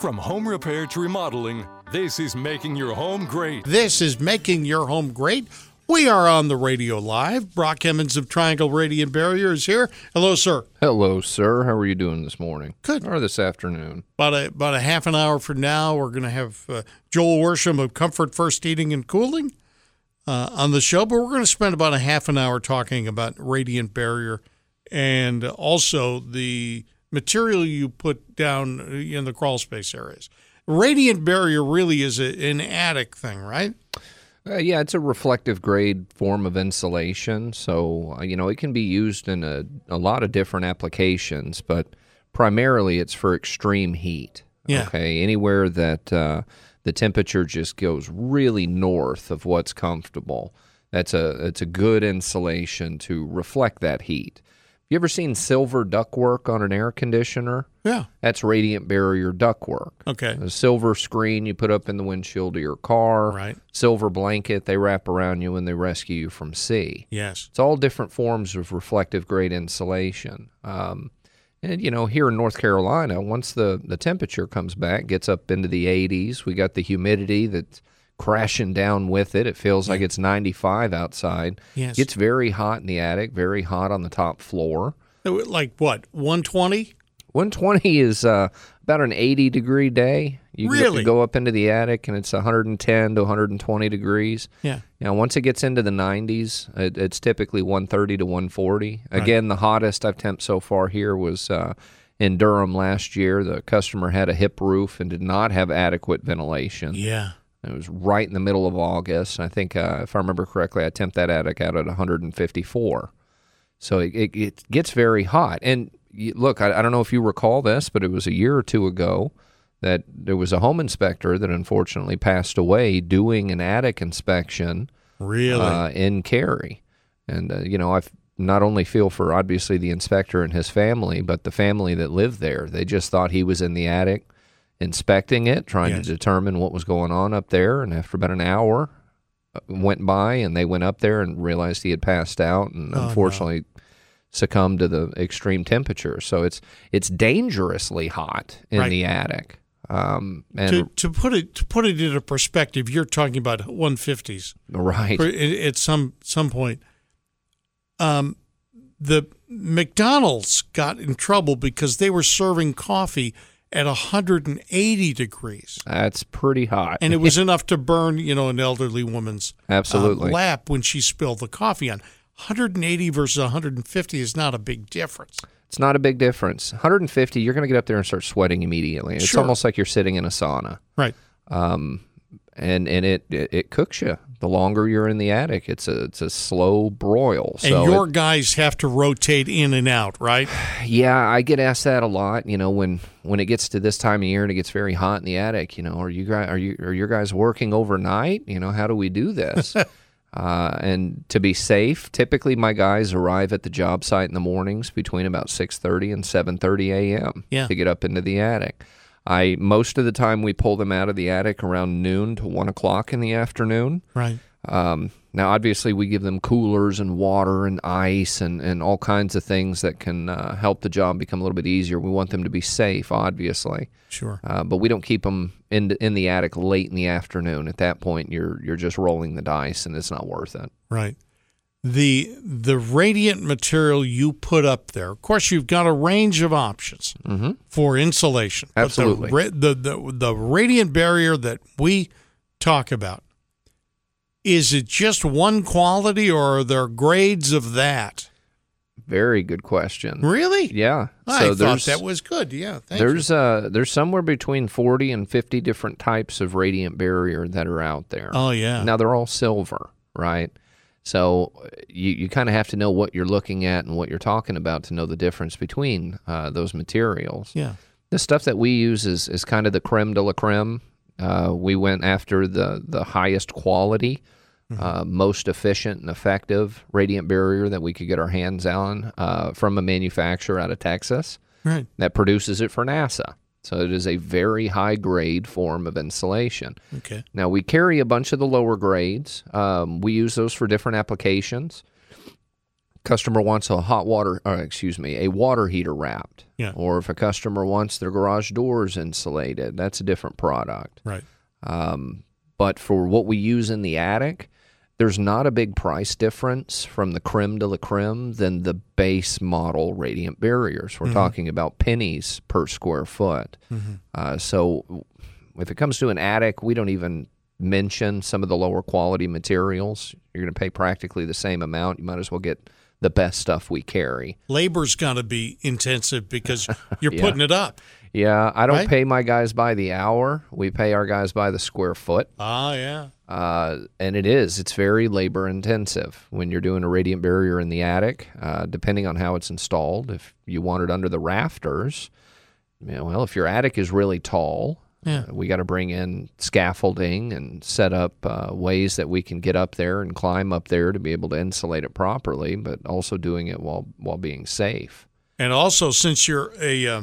From home repair to remodeling, this is making your home great. This is Making Your Home Great. We are on the radio live. Brock Emmons of Triangle Radiant Barrier is here. Hello, sir. Hello, sir. How are you doing this morning? Good. Or this afternoon? About a, about a half an hour from now, we're going to have uh, Joel Worsham of Comfort First Heating and Cooling uh, on the show, but we're going to spend about a half an hour talking about Radiant Barrier and also the material you put down in the crawl space areas. Radiant Barrier really is a, an attic thing, right? Uh, yeah, it's a reflective grade form of insulation. So, uh, you know, it can be used in a, a lot of different applications, but primarily it's for extreme heat. Yeah. Okay. Anywhere that uh, the temperature just goes really north of what's comfortable, that's a, it's a good insulation to reflect that heat. You ever seen silver ductwork on an air conditioner? Yeah. That's radiant barrier ductwork. Okay. A silver screen you put up in the windshield of your car. Right. Silver blanket they wrap around you when they rescue you from sea. Yes. It's all different forms of reflective grade insulation. Um, and you know, here in North Carolina, once the the temperature comes back, gets up into the 80s, we got the humidity that's crashing down with it. It feels like it's 95 outside. Yes. It's very hot in the attic, very hot on the top floor. Like what? 120? 120 is uh, about an 80 degree day. You go- Really? go up into the attic and it's 110 to 120 degrees. Yeah. Now, once it gets into the 90s, it, it's typically 130 to 140. Again, the hottest I've temped so far here was uh, in Durham last year. The customer had a hip roof and did not have adequate ventilation. Yeah. It was right in the middle of August. I think, uh, if I remember correctly, I temped that attic out at 154. So it, it, it gets very hot. And you, look, I, I don't know if you recall this, but it was a year or two ago that there was a home inspector that unfortunately passed away doing an attic inspection Really? uh, in Cary. And, uh, you know, I not only feel for obviously the inspector and his family, but the family that lived there. They just thought he was in the attic inspecting it, trying Yes. to determine what was going on up there. And after about an hour, uh, went by and they went up there and realized he had passed out and Oh, no. unfortunately succumbed to the extreme temperature. So it's it's dangerously hot in Right. the attic. Um, and to, to put it to put it into perspective, you're talking about 150s right, at some some point. Um, the McDonald's got in trouble because they were serving coffee at 180 degrees, that's pretty hot. and it was enough to burn, you know, an elderly woman's uh, Absolutely. lap when she spilled the coffee on. 180 versus 150 is not a big difference. It's not a big difference. 150, you're going to get up there and start sweating immediately. It's Sure. almost like you're sitting in a sauna. Right. Um, and and it, it it cooks you. The longer you're in the attic, it's a it's a slow broil. And your it- guys have to rotate in and out, right? yeah, I get asked that a lot. You know, when when it gets to this time of year and it gets very hot in the attic, you know, are you guys are you are your guys working overnight? You know, how do we do this? Uh, and to be safe, typically my guys arrive at the job site in the mornings between about 6:30 and 7:30 a.m. Yeah. to get up into the attic. I most of the time we pull them out of the attic around noon to one o'clock in the afternoon. Right. Um, now, obviously, we give them coolers and water and ice and, and all kinds of things that can uh, help the job become a little bit easier. We want them to be safe, obviously, Sure. uh, but we don't keep them in the, in the attic late in the afternoon. At that point, you're you're just rolling the dice, and it's not worth it. Right. The the radiant material you put up there. Of course, you've got a range of options for insulation. But the Absolutely. the, the the radiant barrier that we talk about is it just one quality, or are there grades of that? Very good question. Really? Yeah. I so thought that was good. Yeah. There's you. uh there's somewhere between 40 and 50 different types of radiant barrier that are out there. Oh yeah. Now they're all silver, right? So uh, you, you kind of have to know what you're looking at and what you're talking about to know the difference between uh, those materials. yeah. The stuff that we use is, is kind of the creme de la creme. Uh, we went after the, the highest quality, uh, most efficient and effective radiant barrier that we could get our hands on uh, from a manufacturer out of Texas Right. that produces it for NASA. So it is a very high grade form of insulation. Okay. Now we carry a bunch of the lower grades. Um, we use those for different applications. customer wants a hot water, or excuse me, a water heater wrapped, Yeah. or if a customer wants their garage doors insulated, that's a different product. Right. Um, but for what we use in the attic, there's not a big price difference from the creme de la creme than the base model radiant barriers. We're talking about pennies per square foot. Uh, so if it comes to an attic, we don't even mention some of the lower quality materials. You're going to pay practically the same amount. You might as well get the best stuff we carry. Labor's got to be intensive because you're Yeah. putting it up. Yeah, I don't Right? pay my guys by the hour. We pay our guys by the square foot. Ah, yeah. Uh, and it is. It's very labor intensive when you're doing a radiant barrier in the attic. Uh, depending on how it's installed, if you want it under the rafters, you know, well, if your attic is really tall, Yeah. uh, we got to bring in scaffolding and set up uh, ways that we can get up there and climb up there to be able to insulate it properly, but also doing it while while being safe. And also, since you're a uh,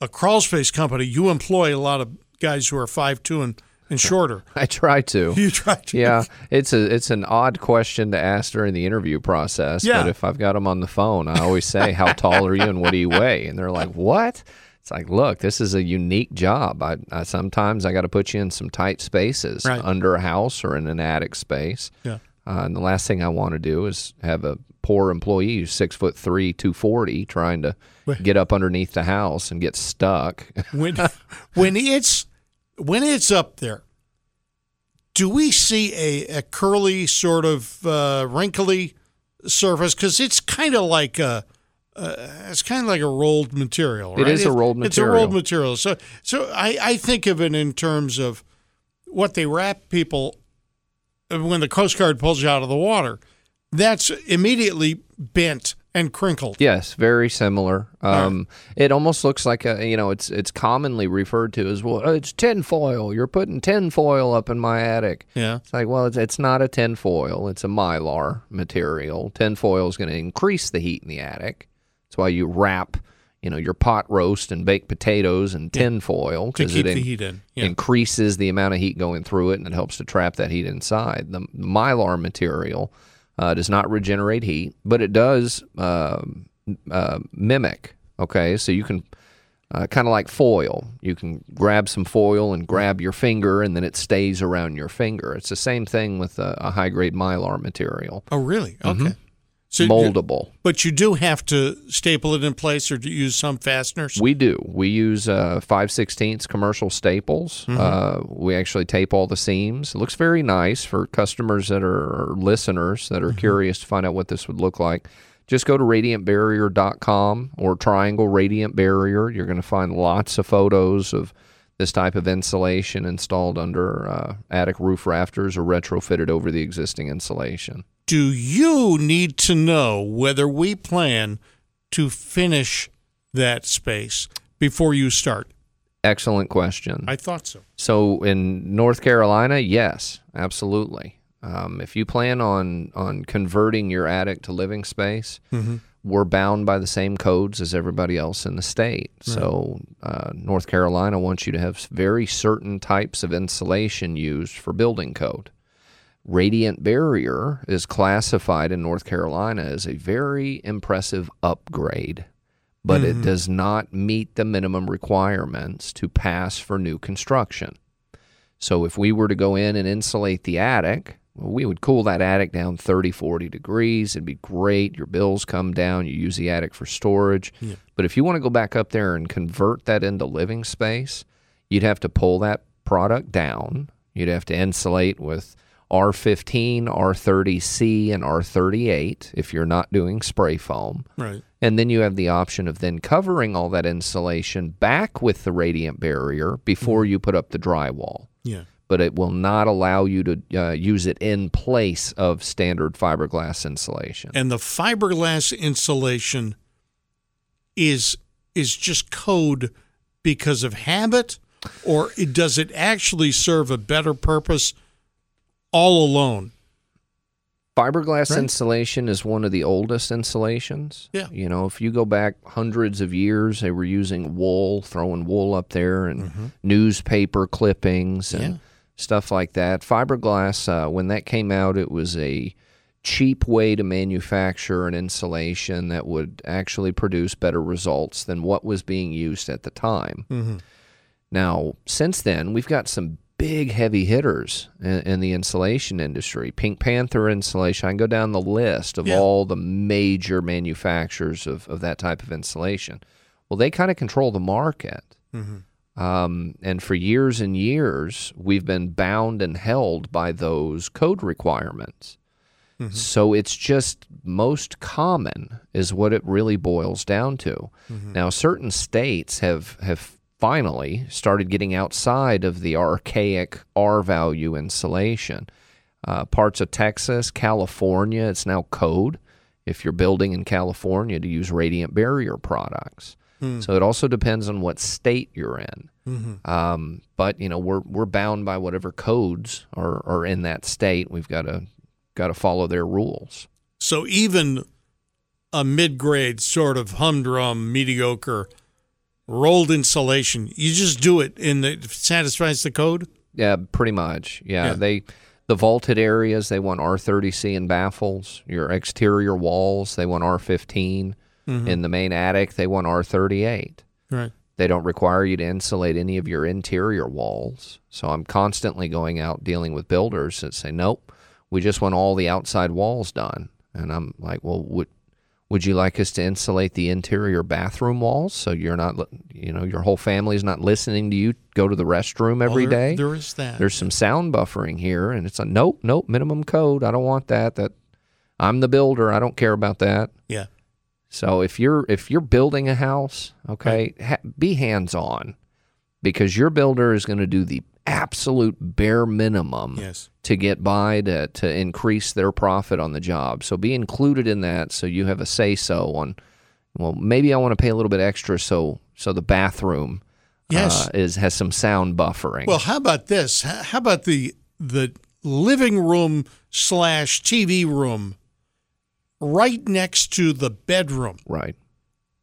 a crawl space company, you employ a lot of guys who are five two and, and shorter. I try to. You try to. yeah, it's a it's an odd question to ask during the interview process. Yeah. But if I've got them on the phone, I always say, "How tall are you and what do you weigh?" And they're like, "What?" It's like, look, this is a unique job. I, I sometimes I got to put you in some tight spaces Right. under a house or in an attic space. Yeah. Uh, and the last thing I want to do is have a poor employee who's six foot three, two forty, trying to get up underneath the house and get stuck. when when it's when it's up there, do we see a, a curly sort of uh, wrinkly surface? Because it's kind of like a uh, it's kind of like a rolled material. It Right? is a rolled material. It's a rolled material. material. So so I, I think of it in terms of what they wrap people uh, when the Coast Guard pulls you out of the water. That's immediately bent and crinkled. Yes, very similar. Um, It almost looks like a you know it's it's commonly referred to as well. "Oh, It's tinfoil. You're putting tinfoil up in my attic. Yeah. It's like well, it's, it's not a tinfoil. It's a mylar material. Tinfoil is going to increase the heat in the attic. That's why you wrap you know your pot roast and baked potatoes in tinfoil To 'cause keep it the heat in. Yeah. increases the amount of heat going through it and it helps to trap that heat inside. The mylar material uh, does not regenerate heat, but it does um uh, mimic. Okay, so you can uh, kind of like foil. You can grab some foil and grab your finger, and then it stays around your finger. It's the same thing with a, a high grade mylar material, Oh, really? Okay. So, moldable. but you do have to staple it in place, or you use some fasteners? We do. We use uh, 5 16ths commercial staples. Uh, we actually tape all the seams. It looks very nice for customers that are or listeners that are curious to find out what this would look like. Just go to radiantbarrier.com or Triangle Radiant Barrier. You're going to find lots of photos of this type of insulation installed under uh, attic roof rafters or retrofitted over the existing insulation. Do you need to know whether we plan to finish that space before you start? Excellent question. I thought so. So in North Carolina, yes, absolutely. Um, if you plan on on converting your attic to living space, we're bound by the same codes as everybody else in the state. So uh, North Carolina wants you to have very certain types of insulation used for building code. Radiant Barrier is classified in North Carolina as a very impressive upgrade, but it mm-hmm. does not meet the minimum requirements to pass for new construction. So if we were to go in and insulate the attic, well, we would cool that attic down 30, 40 degrees. It'd be great. Your bills come down. You use the attic for storage. But if you want to go back up there and convert that into living space, you'd have to pull that product down. You'd have to insulate with R15, R30C, and R38 if you're not doing spray foam. Right. And then you have the option of then covering all that insulation back with the radiant barrier before you put up the drywall. Yeah. But it will not allow you to uh, use it in place of standard fiberglass insulation. And the fiberglass insulation is is just code because of habit, or it, does it actually serve a better purpose all alone? Fiberglass Right. insulation is one of the oldest insulations. Yeah. You know, if you go back hundreds of years, they were using wool, throwing wool up there, and newspaper clippings and Mm-hmm. Yeah. stuff like that. Fiberglass, uh, when that came out, it was a cheap way to manufacture an insulation that would actually produce better results than what was being used at the time. Mm-hmm. Now, since then, we've got some big heavy hitters in, in, the insulation industry. Pink Panther insulation. I can go down the list of Yeah. all the major manufacturers of, of that type of insulation. Well, they kind of control the market. Mm-hmm. Um, and for years and years, we've been bound and held by those code requirements. Mm-hmm. So it's just most common is what it really boils down to. Mm-hmm. Now, certain states have have finally started getting outside of the archaic R value insulation. Uh, parts of Texas, California, it's now code if you're building in California to use radiant barrier products. So it also depends on what state you're in. Um, but you know we're we're bound by whatever codes are, are in that state. We've got to got to follow their rules. So even a mid-grade sort of humdrum, mediocre rolled insulation, you just do it in the it satisfies the code. Yeah, pretty much. Yeah, Yeah. they the vaulted areas they want R30C and baffles. Your exterior walls they want R15. Mm-hmm. In the main attic they want R38. Right. They don't require you to insulate any of your interior walls. So I'm constantly going out dealing with builders that say, "Nope, we just want all the outside walls done." And I'm like, "Well, would would you like us to insulate the interior bathroom walls so you're not, you know, your whole family is not listening to you go to the restroom oh, every Well, there- day? There is that. There's some sound buffering here, and it's a nope, nope, minimum code. I don't want that. That I'm the builder. I don't care about that. yeah. So if you're if you're building a house, okay, ha- be hands on, because your builder is going to do the absolute bare minimum Yes. to get by to to increase their profit on the job. So be included in that, so you have a say so on. Well, maybe I want to pay a little bit extra, so so the bathroom Yes. uh, is has some sound buffering. Well, how about this? How about the the living room slash TV room right next to the bedroom, right.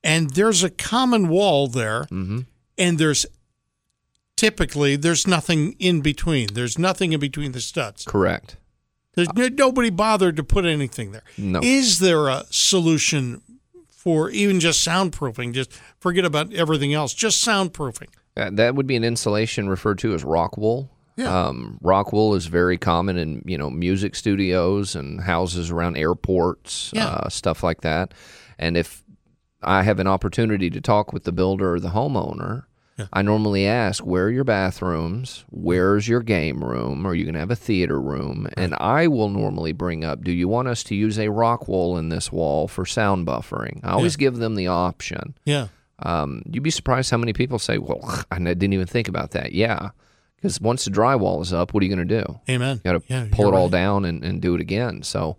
and there's a common wall there, Mm-hmm. and there's typically there's nothing in between. There's nothing in between the studs. Correct. There's no, nobody bothered to put anything there. No. Is there a solution for even just soundproofing? Just forget about everything else. Just soundproofing. Uh, that would be an insulation referred to as rock wool. Yeah. Um, rock wool is very common in you know music studios and houses around airports, Yeah. uh, stuff like that. And if I have an opportunity to talk with the builder or the homeowner, Yeah. I normally ask, "Where are your bathrooms? Where's your game room? Are you going to have a theater room?" And I will normally bring up, "Do you want us to use a rock wool in this wall for sound buffering?" I always give them the option. Yeah. Um, you'd be surprised how many people say, "Well, I didn't even think about that." Yeah, because once the drywall is up, what are you going to do? Amen. You got to Yeah, pull it all right. down and, and do it again. So,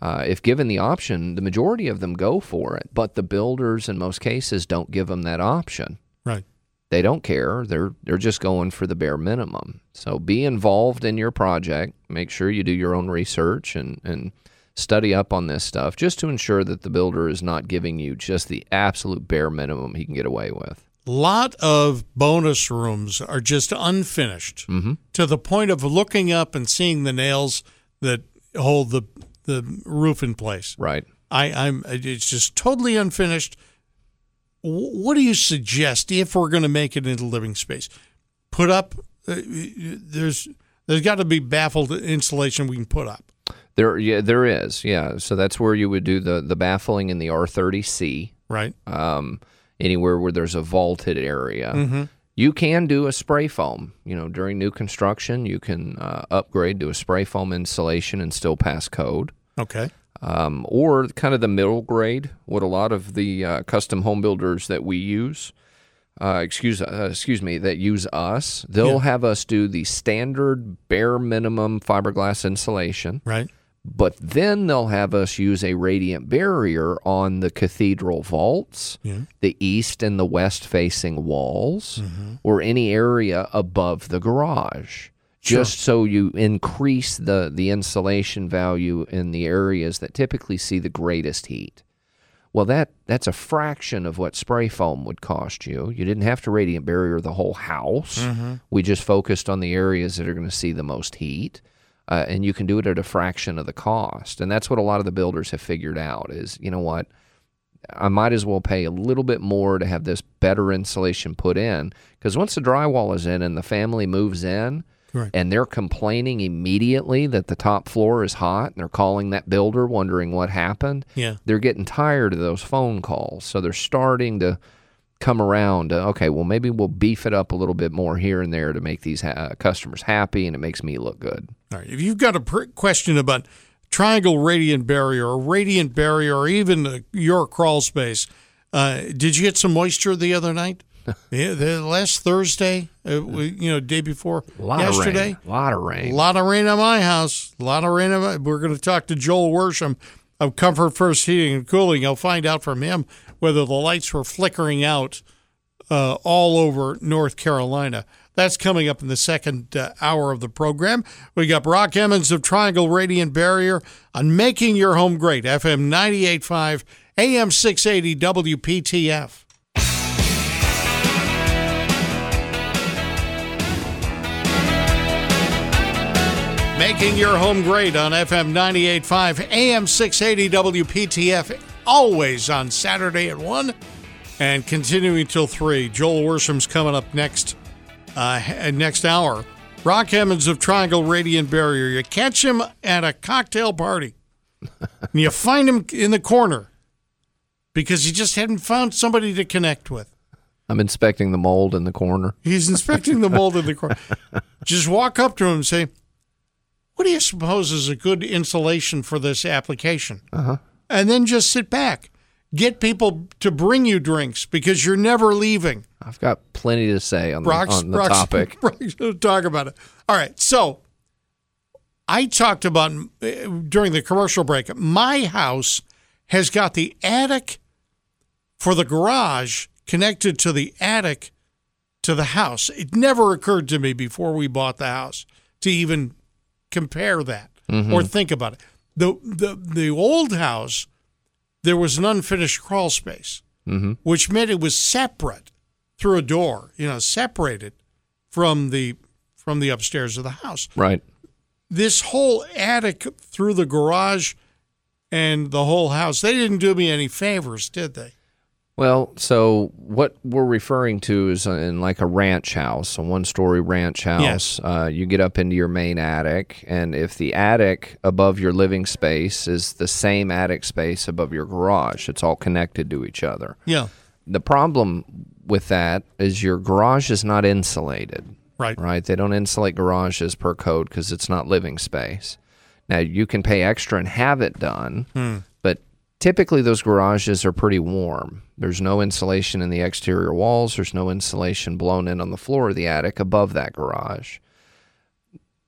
uh, if given the option, the majority of them go for it. But the builders, in most cases, don't give them that option. Right. They don't care. They're they're just going for the bare minimum. So be involved in your project. Make sure you do your own research and and study up on this stuff, just to ensure that the builder is not giving you just the absolute bare minimum he can get away with. lot of bonus rooms are just unfinished Mm-hmm. to the point of looking up and seeing the nails that hold the the roof in place. Right. I, I'm it's just totally unfinished. Wh- What do you suggest if we're going to make it into living space? Put up uh, there's there's got to be baffled insulation we can put up. There, yeah, there is. Yeah. So that's where you would do the the baffling in the R30C. Right. um, anywhere where there's a vaulted area. You can do a spray foam. You know, during new construction, you can uh, upgrade to a spray foam insulation and still pass code. Okay. Um, or kind of the middle grade, what a lot of the uh, custom home builders that we use, uh, excuse uh, excuse me, that use us, they'll Yeah. have us do the standard bare minimum fiberglass insulation Right. but then they'll have us use a radiant barrier on the cathedral vaults, Yeah. the east and the west facing walls, Mm-hmm. or any area above the garage. Just so you increase the, the insulation value in the areas that typically see the greatest heat. Well, that that's a fraction of what spray foam would cost you. You didn't have to radiant barrier the whole house. We just focused on the areas that are going to see the most heat. uh, and you can do it at a fraction of the cost. And that's what a lot of the builders have figured out is, you know what, I might as well pay a little bit more to have this better insulation put in because once the drywall is in and the family moves in Right. and they're complaining immediately that the top floor is hot and they're calling that builder wondering what happened, Yeah. they're getting tired of those phone calls. So they're starting to come around to, okay, well, maybe we'll beef it up a little bit more here and there to make these ha- customers happy and it makes me look good. All right. If you've got a pr- question about triangle radiant barrier or radiant barrier or even uh, your crawl space, uh, did you get some moisture the other night? Yeah, the last Thursday, uh, we, you know, day before A lot yesterday. of rain. A lot of rain. A lot of rain at my house. A lot of rain. My, we're going to talk to Joel Worsham of Comfort First Heating and Cooling. I'll find out from him whether the lights were flickering out uh, all over North Carolina. That's coming up in the second uh, hour of the program. We got Brock Emmons of Triangle Radiant Barrier on Making Your Home Great, FM 98.5, AM 680, WPTF. Making your home great on FM 98.5, AM 680 WPTF, always on Saturday at 1 and continuing till 3. Joel Worsham's coming up next uh, next hour. Brock Emmons of Triangle Radiant Barrier. You catch him at a cocktail party, and you find him in the corner because he just hadn't found somebody to connect with. I'm inspecting the mold in the corner. He's inspecting the mold in the corner. Just walk up to him and say, What do you suppose is a good insulation for this application? Uh-huh. And then just sit back. Get people to bring you drinks because you're never leaving. I've got plenty to say on the, on the Brock's- topic. Brock's talk about it. All right. So I talked about uh, during the commercial break, my house has got the attic for the garage connected to the attic to the house. It never occurred to me before we bought the house to even compare that mm-hmm. or think about it. The, the the old house, there was an unfinished crawl space, mm-hmm. which meant it was separate through a door, you know, separated from the from the upstairs of the house. Right. This whole attic through the garage and the whole house, they didn't do me any favors, did they? Well, so what we're referring to is in like a ranch house, a one story ranch house. Yes. Uh, you get up into your main attic, and if the attic above your living space is the same attic space above your garage, it's all connected to each other. Yeah. The problem with that is your garage is not insulated. Right. right? They don't insulate garages per code because it's not living space. Now you can pay extra and have it done, but typically those garages are pretty warm. There's no insulation in the exterior walls. There's no insulation blown in on the floor of the attic above that garage.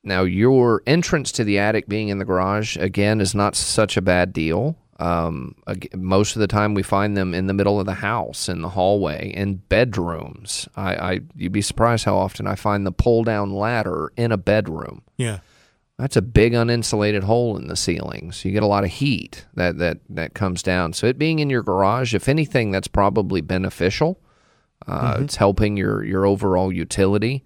Now your entrance to the attic being in the garage again is not such a bad deal. Um, most of the time, we find them in the middle of the house, in the hallway, in bedrooms. I, I you'd be surprised how often I find the pull down ladder in a bedroom. Yeah. That's a big uninsulated hole in the ceiling, so you get a lot of heat that that that comes down. So it being in your garage, if anything, that's probably beneficial. Uh, It's helping your your overall utility.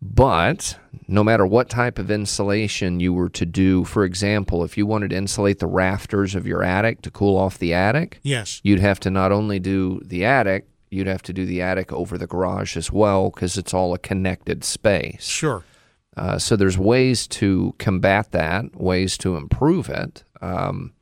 But no matter what type of insulation you were to do, for example, if you wanted to insulate the rafters of your attic to cool off the attic, Yes. you'd have to not only do the attic, you'd have to do the attic over the garage as well because it's all a connected space. Sure. Uh, so there's ways to combat that, ways to improve it. Um,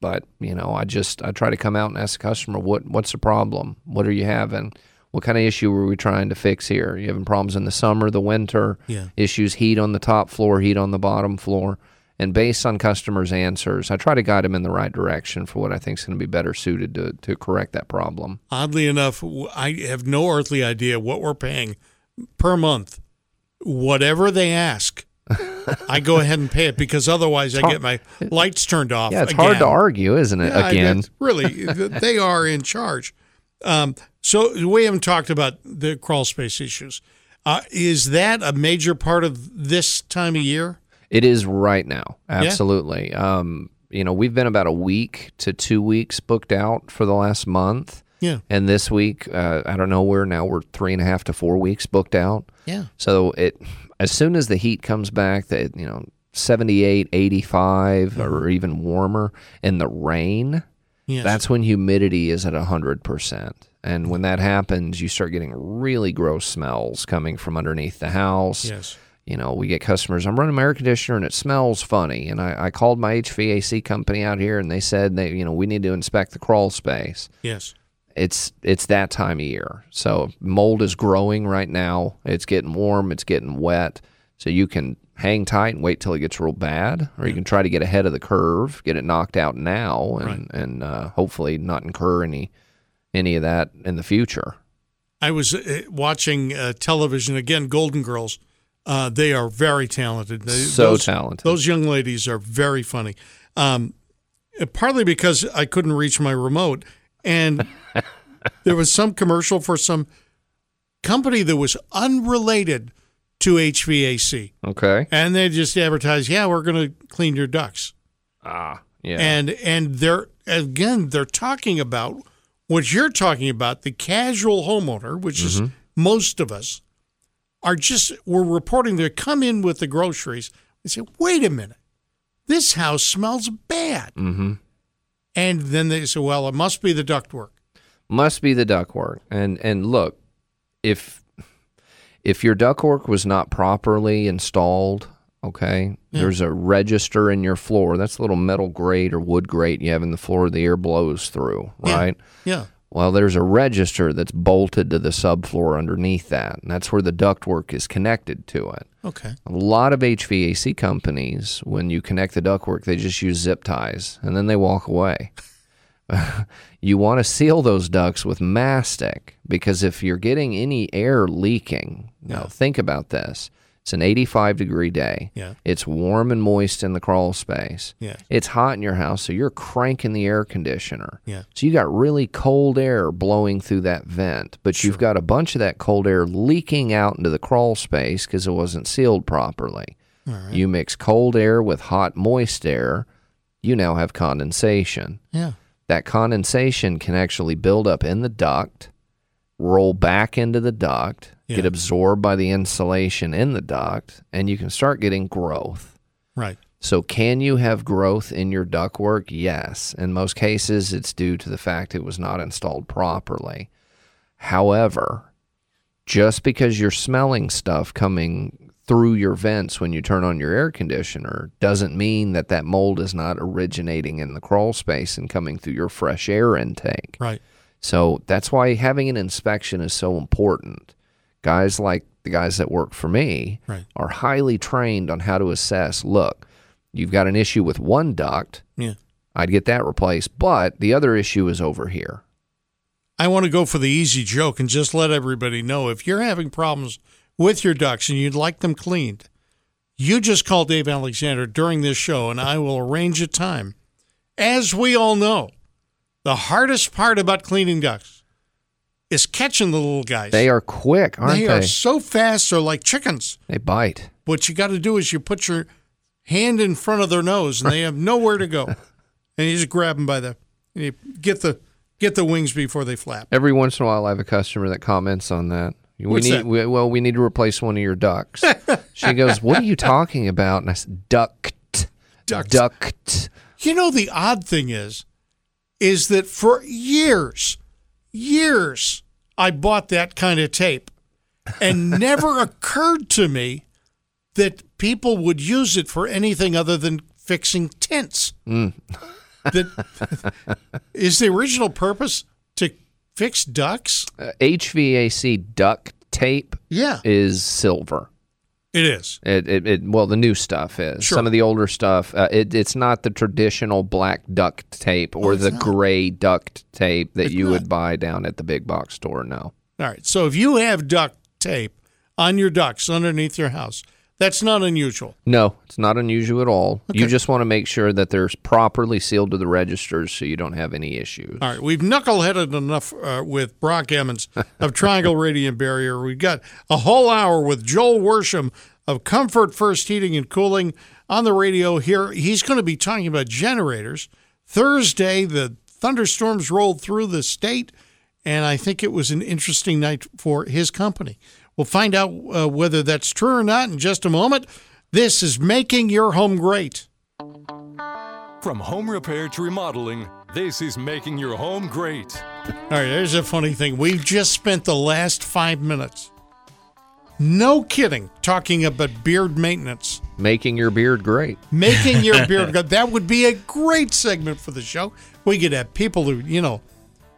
but you know, I just I try to come out and ask the customer what what's the problem? What are you having? What kind of issue are we trying to fix here? you having problems in the summer, the winter? Yeah. Issues heat on the top floor, heat on the bottom floor. And based on customers' answers, I try to guide them in the right direction for what I think is going to be better suited to, to correct that problem. Oddly enough, I have no earthly idea what we're paying per month. Whatever they ask, I go ahead and pay it because otherwise I get my lights turned off. Yeah, it's again. hard to argue, isn't it? Yeah, Again, really, they are in charge. Um, so we haven't talked about the crawl space issues. Uh, is that a major part of this time of year? It is right now. Absolutely. Um, you know, we've been about a week to two weeks booked out for the last month. Yeah. And this week, uh, I don't know where now we're three and a half to four weeks booked out. Yeah. So it, as soon as the heat comes back, that you know, 78, 85, or even warmer, and the rain, Yes. that's when humidity is at 100%. And when that happens, you start getting really gross smells coming from underneath the house. yes. You know, we get customers, I'm running my air conditioner and it smells funny. And I, I called my HVAC company out here and they said, they, you know, we need to inspect the crawl space Yes. It's it's that time of year. So mold is growing right now. It's getting warm. It's getting wet. So you can hang tight and wait till it gets real bad, or you can try to get ahead of the curve, get it knocked out now, and and uh, hopefully not incur any any of that in the future. I was uh, watching uh, television again. Golden Girls. Uh, they are very talented. They, So those, talented. Those young ladies are very funny. Um, uh, partly because I couldn't reach my remote, and there was some commercial for some company that was unrelated to HVAC, Okay. and they just advertised, "Yeah, we're going to clean your ducts." Ah. Yeah. and and they're again they're talking about what you're talking about the casual homeowner which is most of us are just we're reporting they come in with the groceries and say wait a minute this house smells bad mm-hmm. And then they say well it must be the ductwork must be the ductwork. And and look, if if your ductwork was not properly installed, okay, there's a register in your floor. That's a little metal grate or wood grate you have in the floor the air blows through, Yeah. right? yeah Well, there's a register that's bolted to the subfloor underneath that, and that's where the ductwork is connected to it. okay A lot of HVAC companies, when you connect the ductwork, they just use zip ties and then they walk away. you want to seal those ducts with mastic because if you're getting any air leaking, now think about this. It's an 85 degree day. Yeah. It's warm and moist in the crawl space. Yeah. It's hot in your house, so you're cranking the air conditioner. Yeah. So you got really cold air blowing through that vent, but you've got a bunch of that cold air leaking out into the crawl space because it wasn't sealed properly. You mix cold air with hot, moist air, you now have condensation. yeah That condensation can actually build up in the duct, roll back into the duct, get absorbed by the insulation in the duct, and you can start getting growth. right So, can you have growth in your ductwork? Yes. In most cases, it's due to the fact it was not installed properly. However, just because you're smelling stuff coming through your vents when you turn on your air conditioner doesn't mean that that mold is not originating in the crawl space and coming through your fresh air intake. right So that's why having an inspection is so important. Guys like the guys that work for me Right. are highly trained on how to assess look, you've got an issue with one duct, yeah I'd get that replaced, but the other issue is over here. I want to go for the easy joke and just let everybody know if you're having problems with your ducks and you'd like them cleaned, you just call Dave Alexander during this show and I will arrange a time. As we all know, the hardest part about cleaning ducks is catching the little guys. They are quick, aren't They they? are so fast, they're like chickens. They bite. What you got to do is you put your hand in front of their nose and they have nowhere to go. And you just grab them by the, and you get the get the wings before they flap. Every once in a while, I have a customer that comments on that. We What's need that? We, well, we need to replace one of your ducks. she goes, "What are you talking about?" And I said, "Duct, Ducts. duct." You know, the odd thing is, is that for years, years, I bought that kind of tape and never occurred to me that people would use it for anything other than fixing tents. That is the original purpose to fix ducks? Uh, HVAC duct tape Yeah, is silver. It is. It, it, it well, the new stuff is. Sure. Some of the older stuff, uh, it, it's not the traditional black duct tape or the gray duct tape that It's you not. would buy down at the big box store. No. All right. So if you have duct tape on your ducts underneath your house, that's not unusual. No, it's not unusual at all. You just want to make sure that they're properly sealed to the registers so you don't have any issues. All right, we've knuckleheaded enough uh, with Brock Emmons of Triangle Radiant Barrier. We've got a whole hour with Joel Worsham of Comfort First Heating and Cooling on the radio here. He's going to be talking about generators. Thursday, the thunderstorms rolled through the state, and I think it was an interesting night for his company. We'll find out uh, whether that's true or not in just a moment. This is making your home great. From home repair to remodeling, this is making your home great. All right, there's a funny thing. We've just spent the last five minutes, no kidding, talking about beard maintenance. Making your beard great. Making your beard good. That would be a great segment for the show. We could have people who, you know,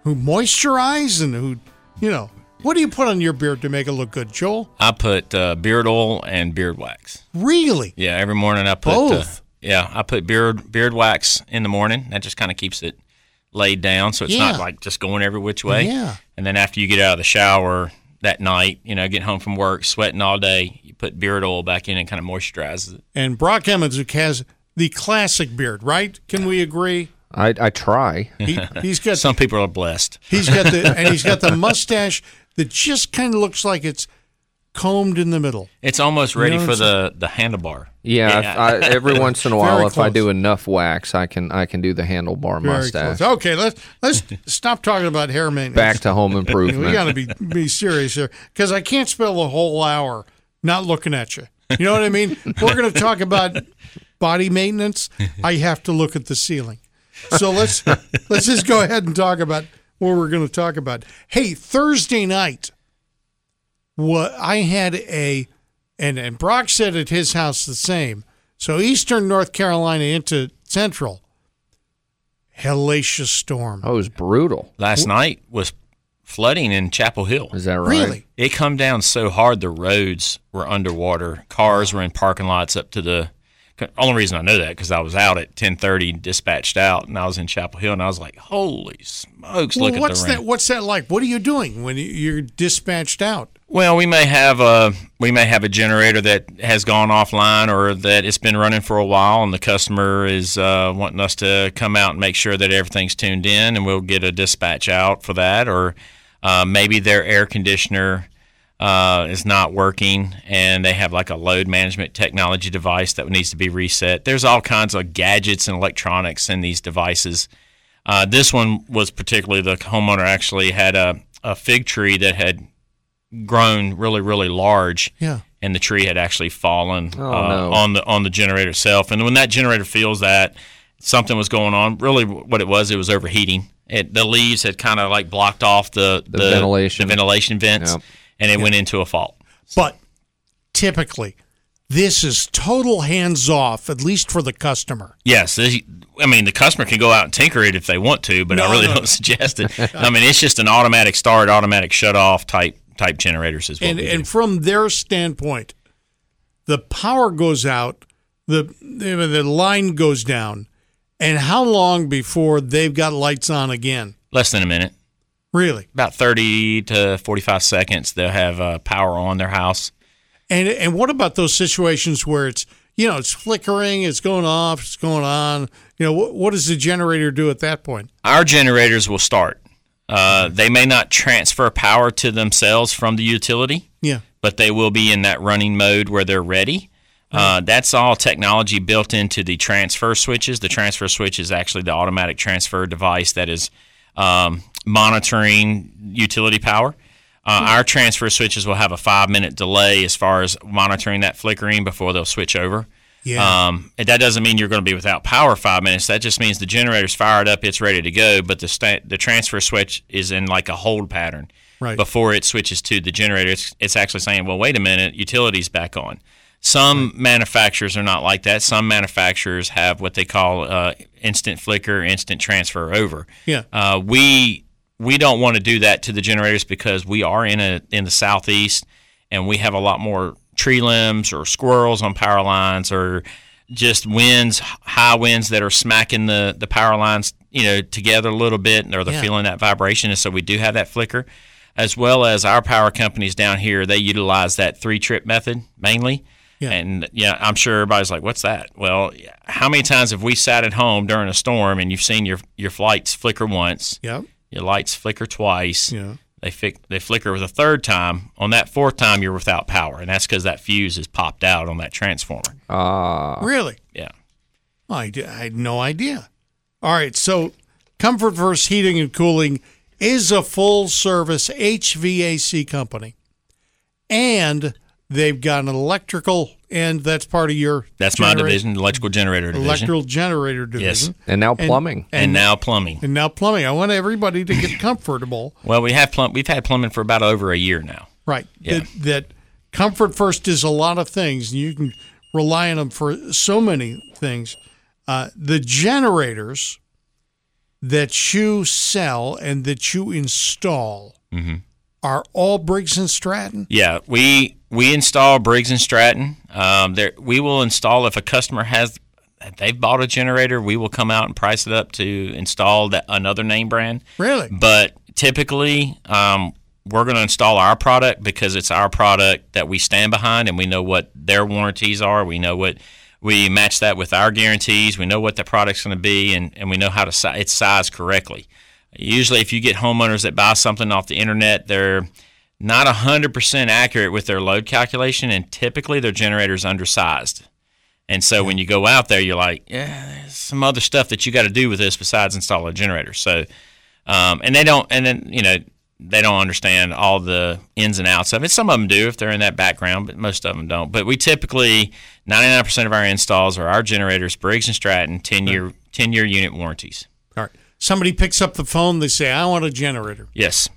who moisturize and who, you know, what do you put on your beard to make it look good, Joel? I put uh, beard oil and beard wax. Really? Yeah, every morning I put Both? Uh, yeah, I put beard beard wax in the morning. That just kind of keeps it laid down, so it's Yeah. not like just going every which way. Yeah. And then after you get out of the shower that night, you know, getting home from work, sweating all day, you put beard oil back in and kind of moisturizes it. And Brock Emmons has the classic beard, right? Can we agree? I, I try. He, he's got Some people are blessed. he's got the and he's got the mustache that just kind of looks like it's combed in the middle. It's almost ready know for the the handlebar. Yeah, if I, every once in a while, Very if I do enough wax, I can I can do the handlebar Very mustache. close. Okay, let's let's stop talking about hair maintenance. Back to home improvement. we got to be be serious here because I can't spend the whole hour not looking at you. You know what I mean? We're going to talk about body maintenance. I have to look at the ceiling. So let's let's just go ahead and talk about what we're going to talk about. Hey, Thursday night, what I had a and and Brock said at his house the same. So Eastern North Carolina into Central, hellacious storm. oh, it was brutal. Last night was flooding in Chapel Hill. Is that right? Really? It come down so hard the roads were underwater. Cars were in parking lots up to the. Only reason I know that because I was out at ten thirty, dispatched out, and I was in Chapel Hill, and I was like, "Holy smokes! Well, look what's at the rain." that? What's that like? What are you doing when you- you're dispatched out? Well, we may have a we may have a generator that has gone offline or that it's been running for a while, and the customer is uh, wanting us to come out and make sure that everything's tuned in, and we'll get a dispatch out for that. Or uh, maybe their air conditioner uh, is not working, and they have like a load management technology device that needs to be reset. There's all kinds of gadgets and electronics in these devices. Uh, this one was particularly the homeowner actually had a, a fig tree that had grown really really large Yeah. and the tree had actually fallen Oh, uh, no. on the on the generator itself and when that generator feels that something was going on really what it was it was overheating it the leaves had kind of like blocked off the The ventilation. the ventilation vents Yep. And it went into a fault But typically, this is total hands off, at least for the customer. Yes, this- I mean the customer can go out and tinker it if they want to, but No, I really no. don't suggest it. I mean it's just an automatic start, automatic shut off type type generators as well. And and from their standpoint, the power goes out, the the line goes down, and how long before they've got lights on again? Less than a minute, Really? about thirty to forty five seconds, they'll have uh, power on their house. And and what about those situations where it's you know it's flickering, it's going off, it's going on? You know what, what does the generator do at that point? Our generators will start. Uh, they may not transfer power to themselves from the utility, Yeah. but they will be in that running mode where they're ready. Uh, that's all technology built into the transfer switches. The transfer switch is actually the automatic transfer device that is um, monitoring utility power. Uh, Our transfer switches will have a five minute delay as far as monitoring that flickering before they'll switch over. Yeah. Um, and that doesn't mean you're going to be without power five minutes. That just means the generator's fired up, it's ready to go, but the sta- the transfer switch is in like a hold pattern Right. before it switches to the generator. It's, it's actually saying, well, wait a minute, utility's back on. Some manufacturers are not like that. Some manufacturers have what they call uh, instant flicker, instant transfer over. Yeah. Uh, we we don't want to do that to the generators because we are in a in the southeast and we have a lot more tree limbs or squirrels on power lines or just winds, high winds that are smacking the, the power lines, you know, together a little bit, or they're Yeah. feeling that vibration, and so we do have that flicker, as well as our power companies down here. They utilize that three trip method mainly, Yeah. and yeah, I'm sure everybody's like, "What's that?" Well, how many times have we sat at home during a storm and you've seen your your flights flicker once, Yep. Your lights flicker twice, Yeah. they fic- they flicker with a third time. On that fourth time, you're without power, and that's because that fuse has popped out on that transformer. Ah, Really? Yeah. I, d- I had no idea. All right, so Comfort First Heating and Cooling is a full service HVAC company, and they've got an electrical and that's part of your That's my division, electrical generator division, electrical generator division. Yes, and now plumbing. and, now plumbing. And now plumbing. I want everybody to get comfortable. Well, we have plum- we've had plumbing for about over a year now. Right. Yeah. That, that comfort first is a lot of things, and you can rely on them for so many things. Uh, the generators that you sell and that you install Mm-hmm. Are all Briggs and Stratton. Yeah, we we install Briggs and Stratton. Um, there, we will install if a customer has they've bought a generator, we will come out and price it up to install that another name brand. Really? But typically, um, we're going to install our product because it's our product that we stand behind, and we know what their warranties are. We know what we match that with our guarantees. We know what the product's going to be, and, and we know how to si- it's size correctly. Usually, if you get homeowners that buy something off the internet, they're not 100% accurate with their load calculation, and typically their generator's undersized. And so when you go out there, you're like, yeah, there's some other stuff that you got to do with this besides install a generator. So, um, and they don't, and then, you know, they don't understand all the ins and outs of it. Some of them do if they're in that background, but most of them don't. But we typically, 99% of our installs are our generators, Briggs and Stratton, 10 year, 10 year unit warranties. Somebody picks up the phone, they say, I want a generator. Yes.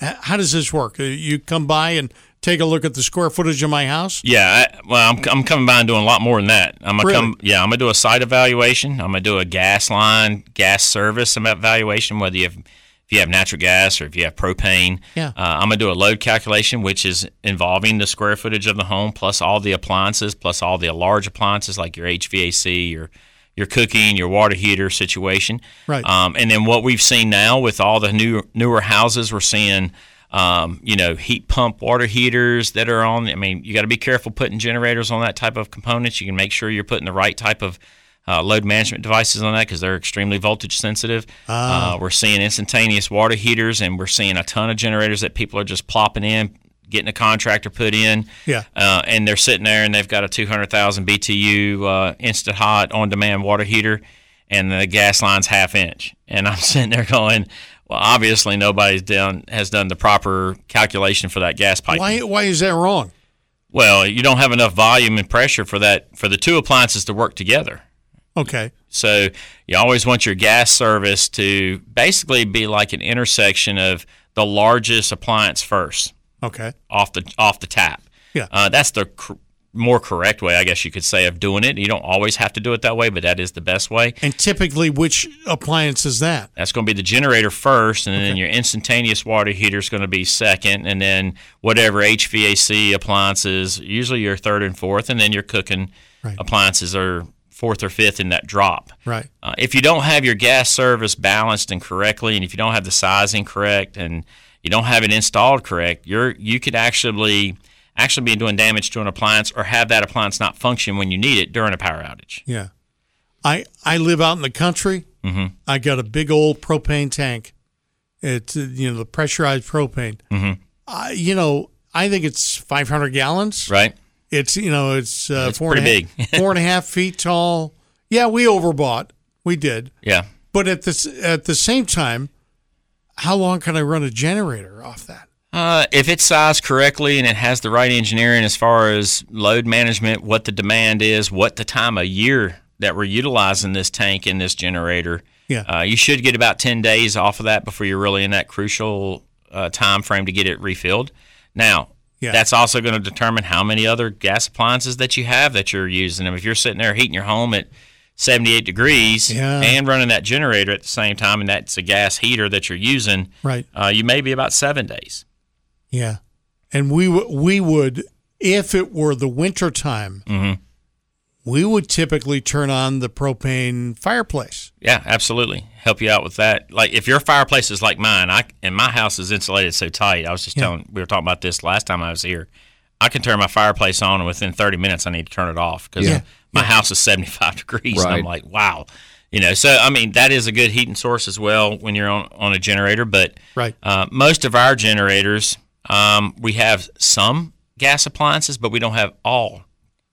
How does this work? Uh, You come by and take a look at the square footage of my house? Yeah, I, well, I'm, I'm coming by and doing a lot more than that. I'm gonna Really? come. Yeah, I'm gonna do a site evaluation. I'm gonna do a gas line, gas service evaluation, whether you have if you have natural gas or if you have propane. Yeah. Uh, I'm gonna do a load calculation, which is involving the square footage of the home plus all the appliances, plus all the large appliances like your HVAC, your your cooking, your water heater situation. Right. Um, and then what we've seen now with all the new newer houses, we're seeing, um, you know, heat pump water heaters that are on. I mean, you got to be careful putting generators on that type of components. You can make sure you're putting the right type of uh, load management devices on that because they're extremely voltage sensitive. Uh, we're seeing instantaneous water heaters, and we're seeing a ton of generators that people are just plopping in, getting a contractor put in. Yeah. Uh, and they're sitting there and they've got a 200,000 BTU uh, instant hot on demand water heater, and the gas line's half inch. And I'm sitting there going, well, obviously nobody's done has done the proper calculation for that gas pipe. Why, why is that wrong? Well, you don't have enough volume and pressure for that for the two appliances to work together. Okay. So you always want your gas service to basically be like an intersection of the largest appliance first Okay. off the off the tap. Yeah. Uh, that's the cor- more correct way, I guess you could say, of doing it. You don't always have to do it that way, but that is the best way. And typically, which appliance is that? That's going to be the generator first, and then your instantaneous water heater is going to be second, and then whatever HVAC appliances, usually your third and fourth, and then your cooking Right. appliances are fourth or fifth in that drop. Right. Uh, if you don't have your gas service balanced and correctly, and if you don't have the sizing correct, and you don't have it installed correct, you're you could actually actually be doing damage to an appliance or have that appliance not function when you need it during a power outage. Yeah. I I live out in the country. Mm-hmm. I got a big old propane tank. It's uh, you know the pressurized propane. Mm-hmm. Uh, you know I think it's 500 gallons. Right? It's you know it's, uh, It's four and a pretty half- four and a half feet tall. Yeah, we overbought. We did. Yeah. But at this at the same time, how long can I run a generator off that? Uh, if it's sized correctly and it has the right engineering as far as load management, what the demand is, what the time of year that we're utilizing this tank and this generator, Yeah. uh, you should get about 10 days off of that before you're really in that crucial uh, time frame to get it refilled. Now, Yeah. that's also going to determine how many other gas appliances that you have that you're using. And if you're sitting there heating your home at 78 degrees Yeah. and running that generator at the same time, and that's a gas heater that you're using, Right. uh, you may be about seven days. Yeah, and we w- we would if it were the winter time, Mm-hmm. we would typically turn on the propane fireplace. Yeah, absolutely. Help you out with that. Like if your fireplace is like mine, I and my house is insulated so tight. I was just Yeah. telling we were talking about this last time I was here. I can turn my fireplace on and within 30 minutes I need to turn it off because Yeah. my house is 75 degrees and I'm like, wow. You know, so I mean that is a good heating source as well when you're on, on a generator, but Right. uh, most of our generators, um, we have some gas appliances, but we don't have all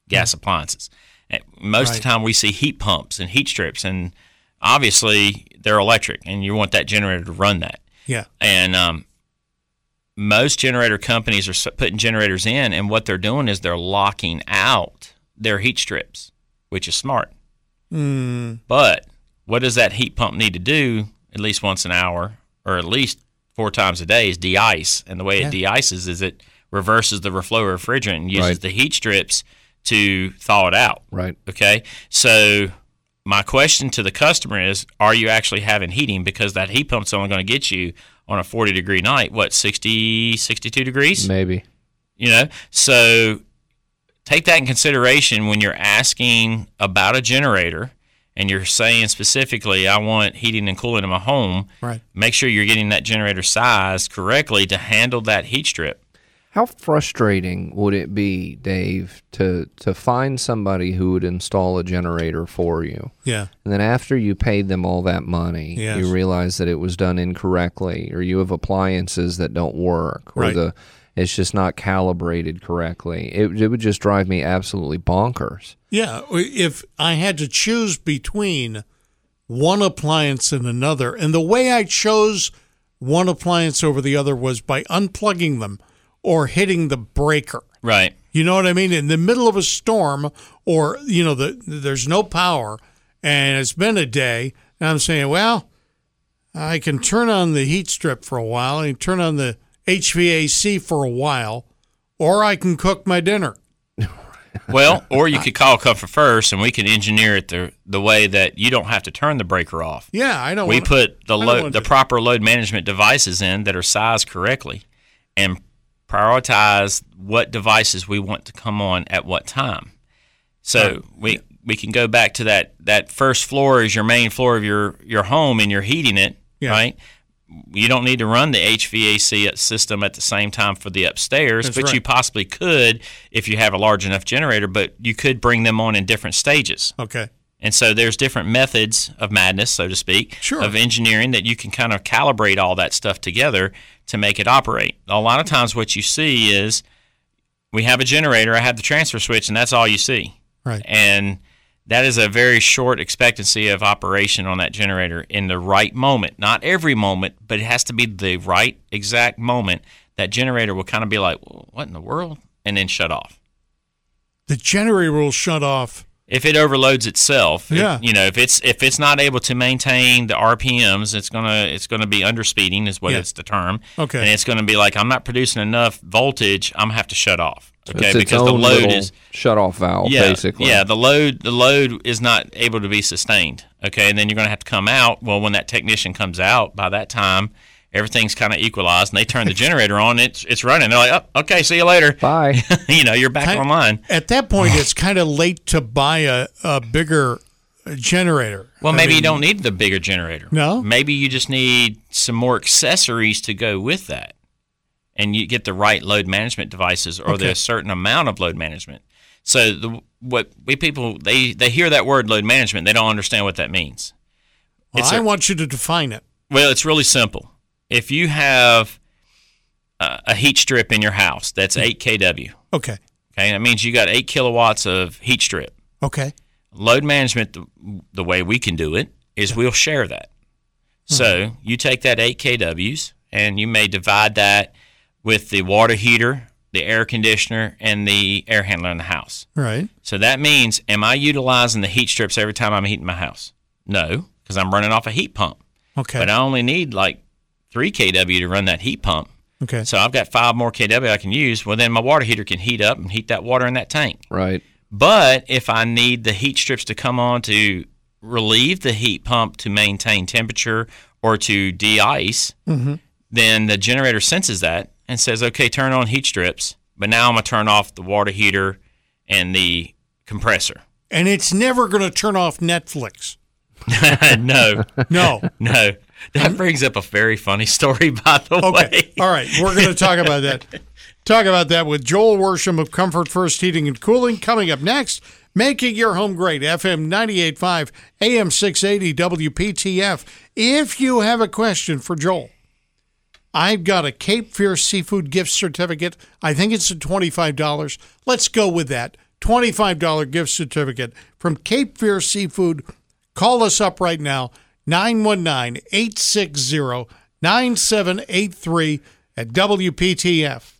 gas appliances. And most of the time, we see heat pumps and heat strips, and obviously they're electric, and you want that generator to run that. Yeah, And um, most generator companies are putting generators in, and what they're doing is they're locking out their heat strips, which is smart. Mm, But what does that heat pump need to do at least once an hour or at least four times a day is de-ice. And the way it de-ices is it reverses the reflow refrigerant and uses Right. the heat strips to thaw it out. Right. Okay. So my question to the customer is are you actually having heating because that heat pump's only going to get you on a 40 degree night what 60 62 degrees Maybe. you know so take that in consideration when you're asking about a generator and you're saying specifically i want heating and cooling in my home right. make sure you're getting that generator sized correctly to handle that heat strip How frustrating would it be, Dave, to to find somebody who would install a generator for you? Yeah. And then after you paid them all that money, Yes. you realize that it was done incorrectly, or you have appliances that don't work, or Right. the it's just not calibrated correctly. It, it would just drive me absolutely bonkers. Yeah. If I had to choose between one appliance and another, and the way I chose one appliance over the other was by unplugging them or hitting the breaker. right You know what I mean? In the middle of a storm, or you know, the there's no power, and it's been a day, and I'm saying, well, I can turn on the heat strip for a while, and turn on the HVAC for a while, or I can cook my dinner. well or you could call comfort first and we can engineer it the the way that you don't have to turn the breaker off Yeah, I don't. we wanna- put the load the proper load management devices in that are sized correctly and prioritize what devices we want to come on at what time so we we can go back to that that first floor is your main floor of your your home and you're heating it Yeah. right you don't need to run the HVAC system at the same time for the upstairs, That's but right. you possibly could if you have a large enough generator, but you could bring them on in different stages. Okay. And so there's different methods of madness, so to speak, Sure. of engineering that you can kind of calibrate all that stuff together to make it operate. A lot of times what you see is we have a generator, I have the transfer switch, and that's all you see. Right. And that is a very short expectancy of operation on that generator in the right moment. Not every moment, but it has to be the right exact moment. That generator will kind of be like, "Well, what in the world? And then shut off. The generator will shut off. If it overloads itself, if- Yeah. you know, if it's if it's not able to maintain the RPMs, it's gonna it's gonna be underspeeding is what Yeah. it's the term. Okay. and it's gonna be like I'm not producing enough voltage. I'm gonna have to shut off. Okay, it's its because the load is shut off valve, yeah, basically. yeah, the load the load is not able to be sustained. Okay, and then you're gonna have to come out. Well, when that technician comes out, by that time. Everything's kind of equalized, and they turn the generator on. It's it's running. They're like, "Oh, okay, see you later." Bye. you know, you're back Kind- online. At that point, it's kind of late to buy a, a bigger generator. Well, I maybe you don't need the bigger generator. No? Maybe you just need some more accessories to go with that. And you get the right load management devices or Okay. the certain amount of load management. So the what we people they they hear that word load management, they don't understand what that means. Well, It's I a- want you to define it. Well, it's really simple. If you have a, a heat strip in your house that's mm. 8 kW, Okay. okay, that means you got 8 kilowatts of heat strip. Okay. load management the, the way we can do it is we'll share that mm-hmm. so you take that 8 kws and you may divide that with the water heater the air conditioner and the air handler in the house Right. so that means am i utilizing the heat strips every time i'm heating my house no because i'm running off a heat pump Okay. but i only need like 3 kw to run that heat pump okay. so i've got five more kw i can use well then my water heater can heat up and heat that water in that tank right. but if I need the heat strips to come on to relieve the heat pump to maintain temperature or to de-ice, mm-hmm. then the generator senses that and says, "Okay, turn on heat strips." But now I'm gonna turn off the water heater and the compressor. and it's never going to turn off Netflix. no, No. no. That brings up a very funny story, by the Okay. way. All right. We're going to talk about that. Talk about that with Joel Worsham of Comfort First Heating and Cooling coming up next. Making your home great. FM 98.5, AM 680, WPTF. If you have a question for Joel, I've got a Cape Fear Seafood gift certificate. I think it's a $25. Let's go with that. $25 gift certificate from Cape Fear Seafood. Call us up right now, 919 860 9783 at WPTF.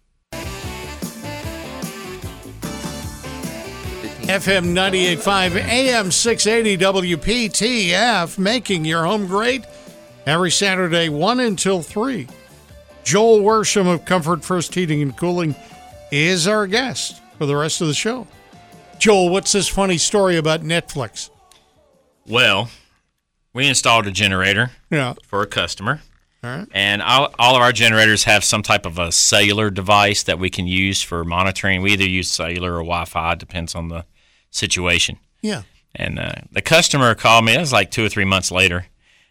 FM 98.5, AM 680 WPTF, making your home great every Saturday, 1 until 3. Joel Worsham of Comfort First Heating and Cooling is our guest for the rest of the show. Joel, what's this funny story about Netflix? Well, we installed a generator Yeah. for a customer. All right. And all, all of our generators have some type of a cellular device that we can use for monitoring. We either use cellular or Wi Fi, depends on the situation. Yeah. And uh, the customer called me, it was like two or three months later.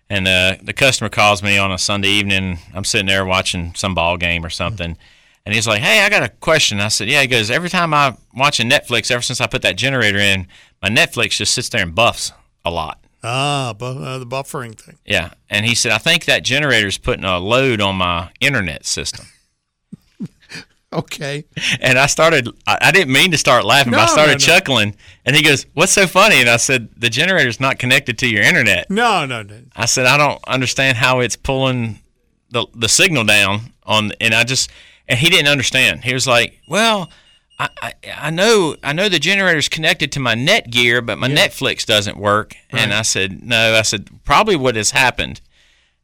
And uh, the customer calls me on a Sunday evening. I'm sitting there watching some ball game or something. And he's like, Hey, I got a question. I said, Yeah. He goes, Every time I'm watching Netflix, ever since I put that generator in, my Netflix just sits there and buffs a lot. Ah, bu- uh, the buffering thing. Yeah. And he said, I think that generator's putting a load on my internet system. Okay. And I started, I, I didn't mean to start laughing, but I started no, no. chuckling. And he goes, What's so funny? And I said, The generator's not connected to your internet. No, no, no. I said, I don't understand how it's pulling the, the signal down on, and I just, and he didn't understand. He was like, Well, I, I, I know I know the generator's connected to my Netgear, but my Netflix doesn't work. And I said, No, I said, probably what has happened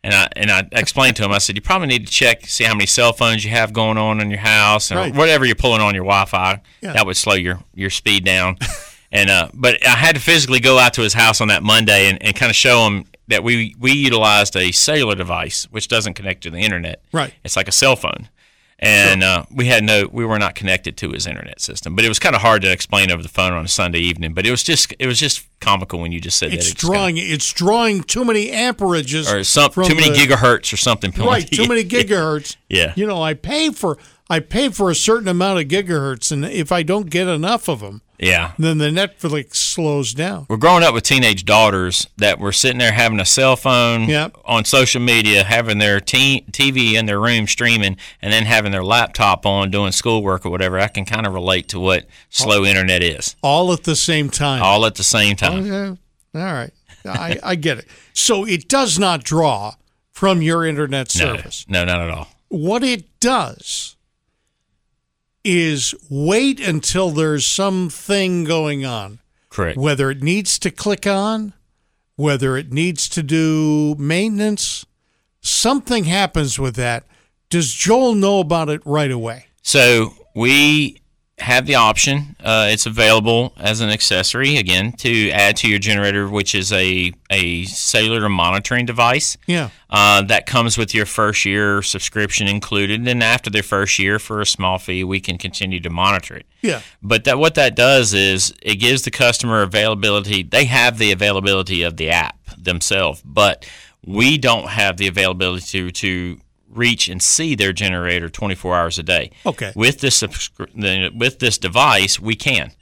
and I and I explained to him. I said, you probably need to check, see how many cell phones you have going on in your house, and Right. whatever you're pulling on your Wi-Fi. Yeah. That would slow your your speed down. and uh, but I had to physically go out to his house on that Monday and, and kind of show him that we we utilized a cellular device which doesn't connect to the internet. Right. It's like a cell phone. And uh, we had no, we were not connected to his internet system, but it was kind of hard to explain over the phone on a Sunday evening. But it was just, it was just comical when you just said It's that. It just kinda- drawing. It's drawing too many amperages or some too many the- gigahertz or something. Right, too many gigahertz. Yeah. You know, I pay for I pay for a certain amount of gigahertz, and if I don't get enough of them, Yeah. then the Netflix slows down. We're growing up with teenage daughters that were sitting there having a cell phone Yep. on social media, having their t- TV in their room streaming, and then having their laptop on doing schoolwork or whatever. I can kind of relate to what slow internet is, All at the same time. all at the same time. Okay. All right. I, I get it. So it does not draw from your internet No, service. no, not at all. What it does is wait until there's something going on, Correct. whether it needs to click on, whether it needs to do maintenance, something happens with that. Does Joel know about it right away? So we have the option. Uh, it's available as an accessory again to add to your generator, which is a a cellular monitoring device. Yeah. Uh, that comes with your first year subscription included, and after the first year, for a small fee, we can continue to monitor it. Yeah. But that what that does is it gives the customer availability. They have the availability of the app themselves, but we don't have the availability to to reach and see their generator 24 hours a day. Okay. With this with this device, we can.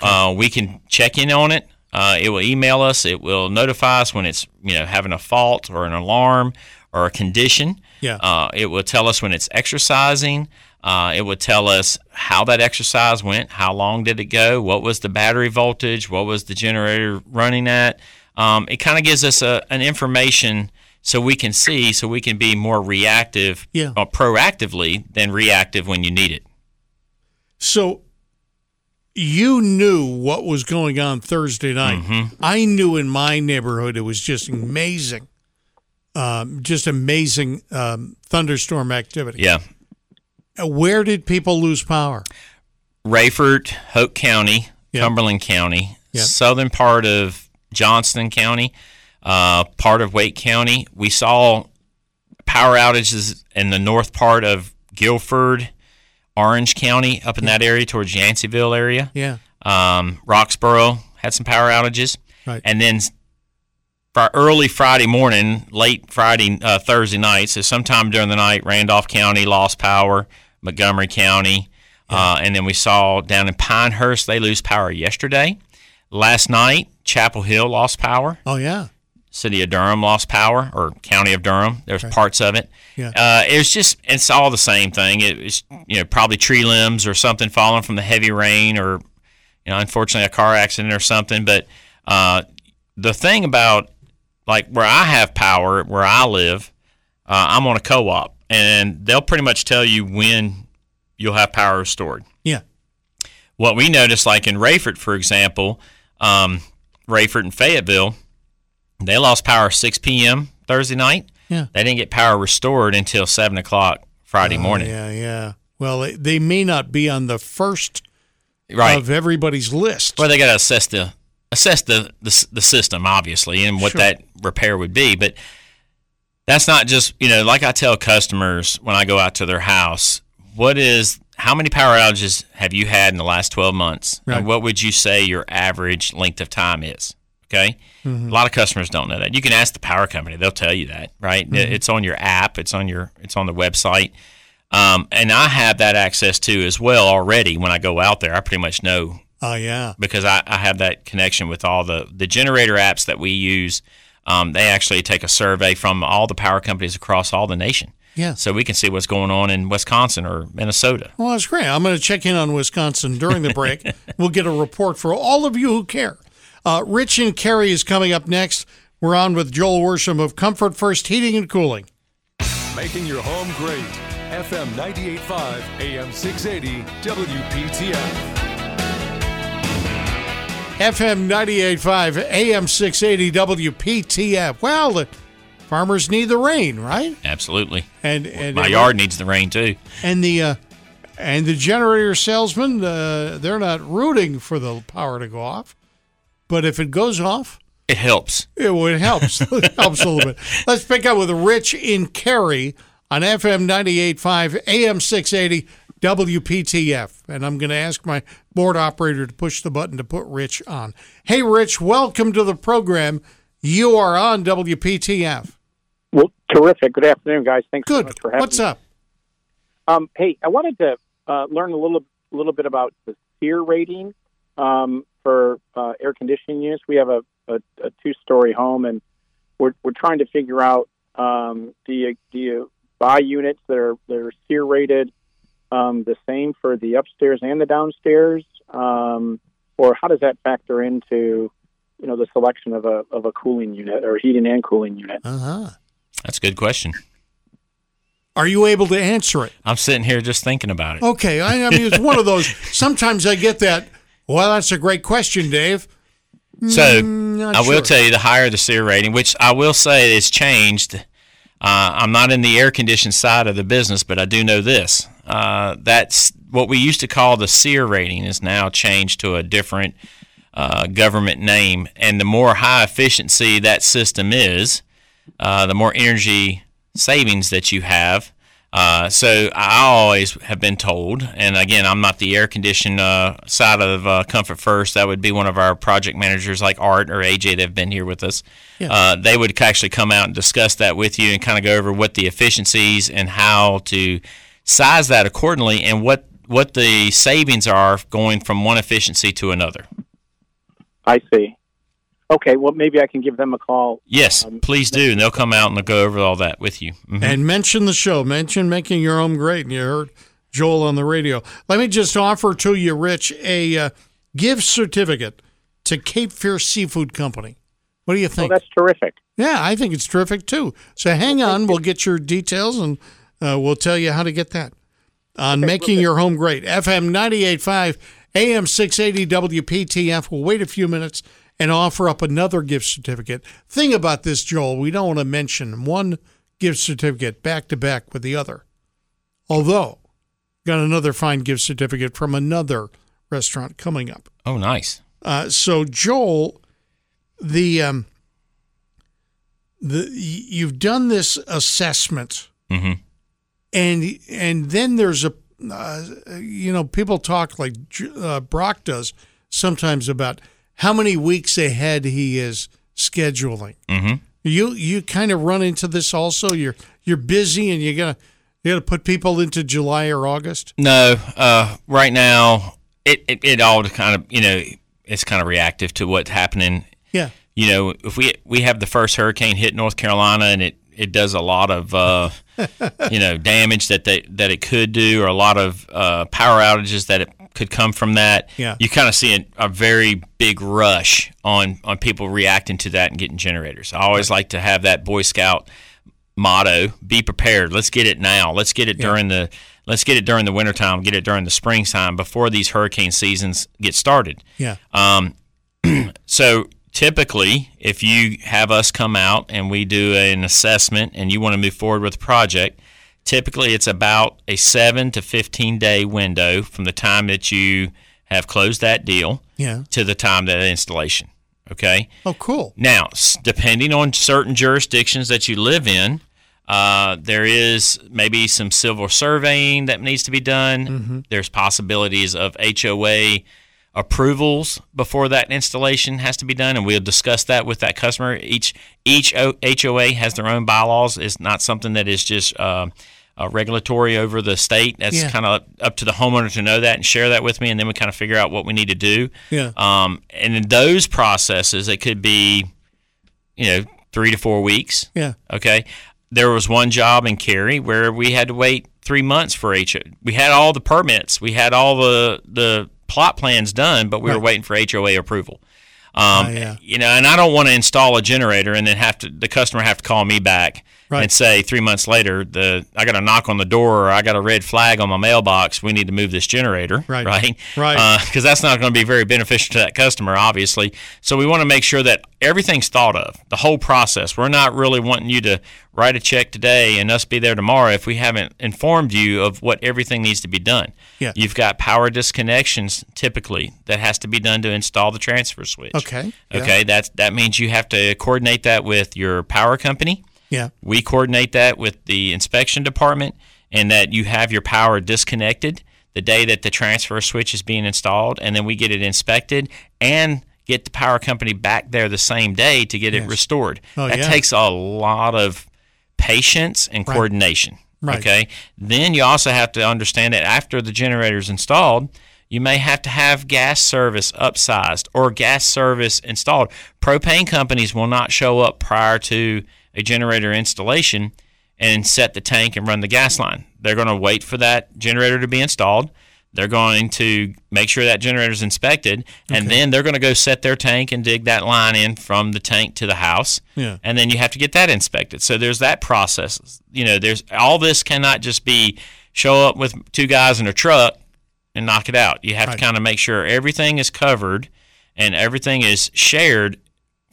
Uh, we can check in on it. Uh, it will email us. It will notify us when it's you know having a fault or an alarm or a condition. Yeah. Uh, it will tell us when it's exercising. Uh, it would tell us how that exercise went, how long did it go, what was the battery voltage, what was the generator running at. Um, it kind of gives us a, an information so we can see, so we can be more reactive, Yeah. or proactively than reactive when you need it. So you knew what was going on Thursday night. Mm-hmm. I knew in my neighborhood it was just amazing, um, just amazing um, thunderstorm activity. Yeah. Uh, Where did people lose power? Raeford, Hoke County, Yeah. Cumberland County, Yeah. southern part of Johnston County, uh, part of Wake County. We saw power outages in the north part of Guilford, Orange County, up in that area towards Yanceyville area. Yeah, Um, Roxboro had some power outages, Right. and then fr- early Friday morning, late Friday, uh, Thursday night, so sometime during the night, Randolph County lost power, Montgomery County, uh, and then we saw down in Pinehurst they lose power yesterday. Last night, Chapel Hill lost power. oh yeah, City of Durham lost power, or County of Durham. There's parts of it. Yeah. Uh, it's just it's all the same thing. It, it's you know probably tree limbs or something falling from the heavy rain, or you know unfortunately a car accident or something. But uh, the thing about like where I have power, where I live, uh, I'm on a co-op, and they'll pretty much tell you when you'll have power restored. yeah, what we noticed, like in Raeford, for example, um, Raeford and Fayetteville, they lost power 6 p.m. Thursday night. Yeah. They didn't get power restored until 7 o'clock Friday oh, morning. Oh, Yeah, yeah. Well, they- they may not be on the first Right. of everybody's list. Well, they got to assess the assess the, the the system obviously and what Sure. that repair would be, but that's not just you know like I tell customers when I go out to their house, what is how many power outages have you had in the last 12 months? Right. And what would you say your average length of time is? Okay. Mm-hmm. A lot of customers don't know that. You can ask the power company; they'll tell you that, right? Mm-hmm. It's on your app, it's on your, it's on the website, um, and I have that access too as well already. When I go out there, I pretty much know Oh, yeah. because I, I have that connection with all the the generator apps that we use. Um, they actually take a survey from all the power companies across all the nation, Yeah. so we can see what's going on in Wisconsin or Minnesota. Well, that's great. I'm going to check in on Wisconsin during the break. we'll get a report for all of you who care. Uh, Rich and Cary is coming up next. We're on with Joel Worsham of Comfort First Heating and Cooling. Making your home great. FM 98.5, AM 680, WPTF. FM 98.5, AM 680, WPTF. Well, the farmers need the rain, right? Absolutely, And, and my yard needs the rain too. and the uh, and the generator salesman, uh, they're not rooting for the power to go off, but if it goes off, It helps. it, well, it helps. it helps a little bit. Let's pick up with Rich in Cary on FM 98.5, AM 680, WPTF. And I'm going to ask my board operator to push the button to put Rich on. Hey, Rich, welcome to the program. You are on WPTF. Well, terrific. Good afternoon, guys. Thanks so much for having What's me. What's up? Um, hey, I wanted to uh, learn a little little bit about the SEER rating um, for uh, air conditioning units. We have a, a, a two story home, and we're we're trying to figure out um, do you do you buy units that are that are SEER rated um, the same for the upstairs and the downstairs, um, or how does that factor into you know the selection of a of a cooling unit or heating and cooling unit? Uh huh. That's a good question. Are you able to answer it? I'm sitting here just thinking about it. Okay, I, I mean it's one of those. Sometimes I get that. Well, that's a great question, Dave. So not I will tell you the higher the SEER rating, which I will say it's changed. Uh, I'm not in the air conditioned side of the business, but I do know this. Uh, that's what we used to call the SEER rating is now changed to a different uh, government name. And the more high efficiency that system is, uh, the more energy savings that you have. Uh, so I always have been told, and again, I'm not the air conditioned uh, side of uh, Comfort First. That would be one of our project managers, like Art or AJ, that have been here with us. Uh, they would actually come out and discuss that with you and kind of go over what the efficiencies and how to size that accordingly, and what what the savings are going from one efficiency to another. I see. Okay, well maybe I can give them a call. Yes, Um, please do, and they'll come out and they'll go over all that with you. Mhm. And mention the show. Mention making your home great. And you heard Joel on the radio. Let me just offer to you, Rich, a uh, gift certificate to Cape Fear Seafood Company. What do you Oh, think? that's terrific. yeah, I think it's terrific too. So hang on. We'll get your details and uh, we'll tell you how to get that on making your home great. FM 98.5, AM 680 WPTF. We'll wait a few minutes and offer up another gift certificate. Thing about this, Joel, we don't want to mention one gift certificate back to back with the other. Although, got another fine gift certificate from another restaurant coming up. Oh, nice. Uh, so Joel, the um, the you've done this assessment, hmm and and then there's a uh, you know people talk like uh, Brock does sometimes about how many weeks ahead he is scheduling. hmm You you kind of run into this also. You're you're busy and you gotta you gotta put people into July or August. No, uh, right now it, it, it all kind of you know it's kind of reactive to what's happening. Yeah. You know, if we we have the first hurricane hit North Carolina and it, it does a lot of uh, you know damage that they that it could do or a lot of uh, power outages that it could come from that. Yeah. You kind of see a, a very big rush on on people reacting to that and getting generators. I always like to have that Boy Scout motto be prepared let's get it now let's get it during the let's get it during the wintertime, get it during the springtime before these hurricane seasons get started. Yeah. Um, so typically, if you have us come out and we do an assessment and you want to move forward with the project, typically it's about a seven to 15 day window from the time that you have closed that deal Yeah. to the time that installation. Okay. Oh, cool. Now, depending on certain jurisdictions that you live in, uh, there is maybe some civil surveying that needs to be done. There's possibilities of HOA approvals before that installation has to be done, and we'll discuss that with that customer. Each each O- HOA has their own bylaws. It's not something that is just uh, uh, regulatory over the state. That's Yeah. kind of up to the homeowner to know that and share that with me, and then we kind of figure out what we need to do. Yeah. Um, and in those processes, it could be, you know, three to four weeks. Yeah. Okay. There was one job in Cary where we had to wait three months for HO. We had all the permits, we had all the the plot plans done, but we were waiting for HOA approval. Um, Oh, yeah. You know, and I don't want to install a generator and then have to the customer have to call me back Right. and say three months later the I got a knock on the door or I got a red flag on my mailbox. We need to move this generator. Right. Right. Right. Uh, because that's not going to be very beneficial to that customer, obviously. So we want to make sure that everything's thought of, the whole process. We're not really wanting you to write a check today and us be there tomorrow if we haven't informed you of what everything needs to be done. Yeah. You've got power disconnections typically that has to be done to install the transfer switch. Okay. Yeah. Okay. That's that means you have to coordinate that with your power company. Yeah. We coordinate that with the inspection department and that you have your power disconnected the day that the transfer switch is being installed, and then we get it inspected and get the power company back there the same day to get Yes. it restored. Oh, that yeah. takes a lot of patience and Right. coordination. Right. Okay. Then you also have to understand that after the generator is installed, you may have to have gas service upsized or gas service installed. Propane companies will not show up prior to a generator installation and set the tank and run the gas line. They're going to wait for that generator to be installed. They're going to make sure that generator is inspected, and then they're going to go set their tank and dig that line in from the tank to the house. Yeah. And then you have to get that inspected. So there's that process. You know, there's all this cannot just be show up with two guys in a truck and knock it out. You have Right. to kind of make sure everything is covered and everything is shared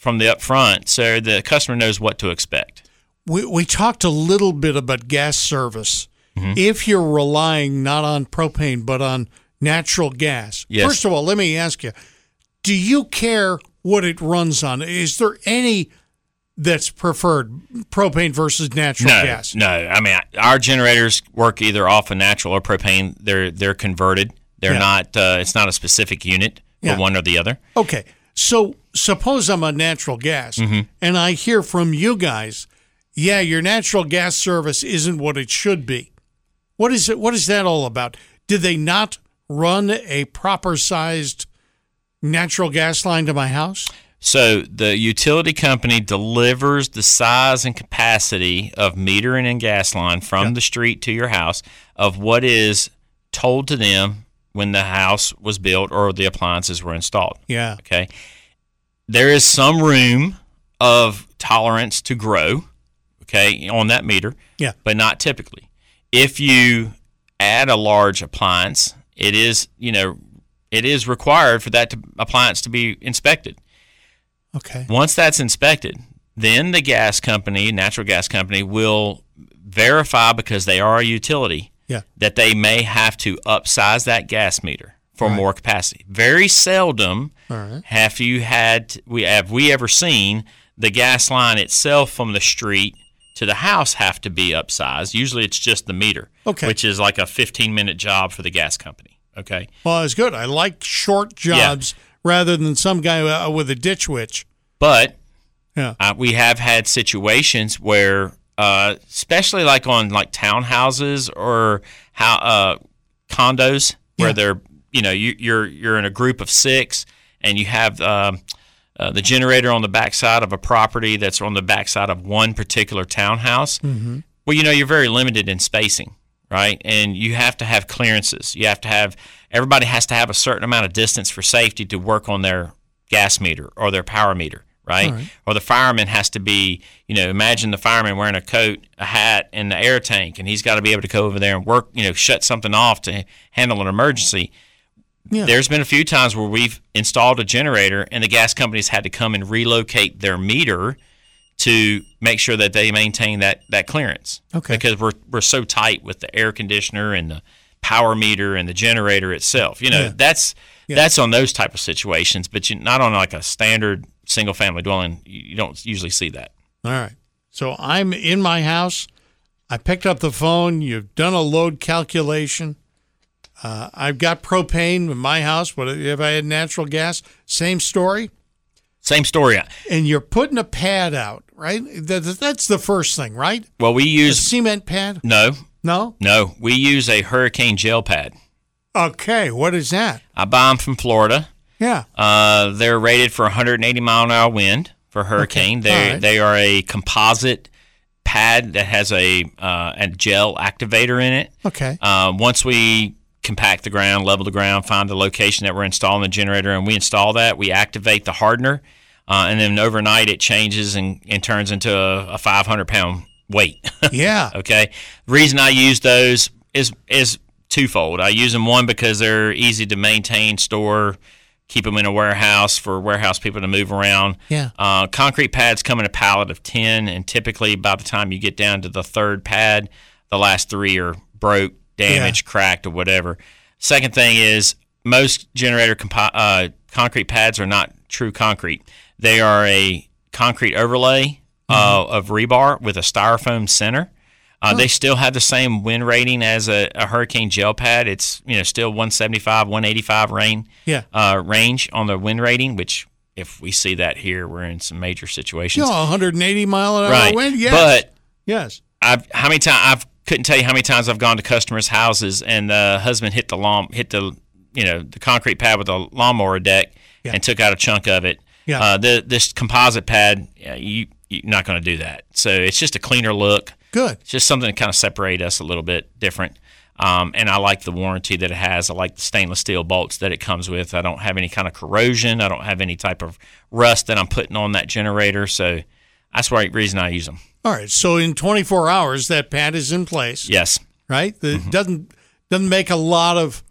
from the upfront so the customer knows what to expect. We, we talked a little bit about gas service. Mm-hmm. If you're relying not on propane but on natural gas, Yes. first of all, let me ask you: Do you care what it runs on? Is there any that's preferred, propane versus natural no, gas? No, I mean our generators work either off of natural or propane. They're they're converted. They're Yeah. not. Uh, it's not a specific unit for Yeah. one or the other. Okay, so suppose I'm a natural gas Mm-hmm. and I hear from you guys, yeah, your natural gas service isn't what it should be. What is it? What is that all about? Did they not run a proper sized natural gas line to my house? So the utility company delivers the size and capacity of metering and gas line from the street to your house of what is told to them when the house was built or the appliances were installed. Yeah. Okay. There is some room of tolerance to grow, okay, on that meter, Yeah. but not typically. If you add a large appliance, it is, you know, it is required for that to, appliance to be inspected. Okay. Once that's inspected, then the gas company, natural gas company, will verify because they are a utility Yeah. that they may have to upsize that gas meter for more capacity. Very seldom right. have you had we have we ever seen the gas line itself from the street to the house have to be upsized. Usually it's just the meter, Okay. which is like a 15 minute job for the gas company. Okay. Well, it's good. I like short jobs rather than some guy uh, with a ditch witch. But Yeah. Uh, we have had situations where, uh, especially like on like townhouses or how uh, condos, where Yeah. they're you know you, you're you're in a group of six and you have um, uh, the generator on the backside of a property that's on the backside of one particular townhouse. Mm-hmm. Well, you know you're very limited in spacing, right? And you have to have clearances. You have to have everybody has to have a certain amount of distance for safety to work on their gas meter or their power meter, right? Right. Or the fireman has to be, you know, imagine the fireman wearing a coat, a hat, and the air tank, and he's got to be able to go over there and work, you know, shut something off to handle an emergency. Yeah. There's been a few times where we've installed a generator and the gas companies had to come and relocate their meter to make sure that they maintain that, that clearance. Okay. Because we're, we're so tight with the air conditioner and the power meter and the generator itself. You know, Yeah. that's Yeah. that's on those type of situations, but you, not on like a standard single family dwelling. You, don't usually see that. All right. So I'm in my house. I picked up the phone. You've done a load calculation. Uh, I've got propane in my house, but if I had natural gas, same story. Same story. And you're putting a pad out, right? That's the first thing, right? Well, we A use cement pad? no, No? no. We use a hurricane gel pad. Okay. What is that? I buy them from Florida. Yeah. Uh, they're rated for 180 mile an hour wind for hurricane. Okay, They right. they are a composite pad that has a uh, a gel activator in it. Okay. Uh, once we compact the ground, level the ground, find the location that we're installing the generator, and we install that, we activate the hardener, uh, and then overnight it changes and, and turns into a, a 500 pound weight. Yeah. Okay. The reason I use those is is twofold. I use them one because they're easy to maintain, store, keep them in a warehouse for warehouse people to move around. Yeah. Uh, concrete pads come in a pallet of ten, and typically by the time you get down to the third pad, the last three are broke, damaged, cracked, or whatever. Second thing is most generator compo- uh, concrete pads are not true concrete. They are a concrete overlay uh, of rebar with a styrofoam center. Uh, They still have the same wind rating as a, a hurricane gel pad. It's you know still 175, 185 rain Yeah. uh, range on the wind rating. Which if we see that here, we're in some major situations. Yeah, 180 mile an hour right, wind. Yes. but yes. I've how many times I've couldn't tell you how many times I've gone to customers' houses and the husband hit the lawn hit the you know the concrete pad with a lawnmower deck Yeah. and took out a chunk of it. Yeah. Uh, the this composite pad, you you're not going to do that. So it's just a cleaner look. Good. It's just something to kind of separate us a little bit different. Um, and I like the warranty that it has. I like the stainless steel bolts that it comes with. I don't have any kind of corrosion. I don't have any type of rust that I'm putting on that generator. So that's why reason I use them. All right. So in 24 hours, that pad is in place. Yes. right? That Mm-hmm. doesn't doesn't make a lot of.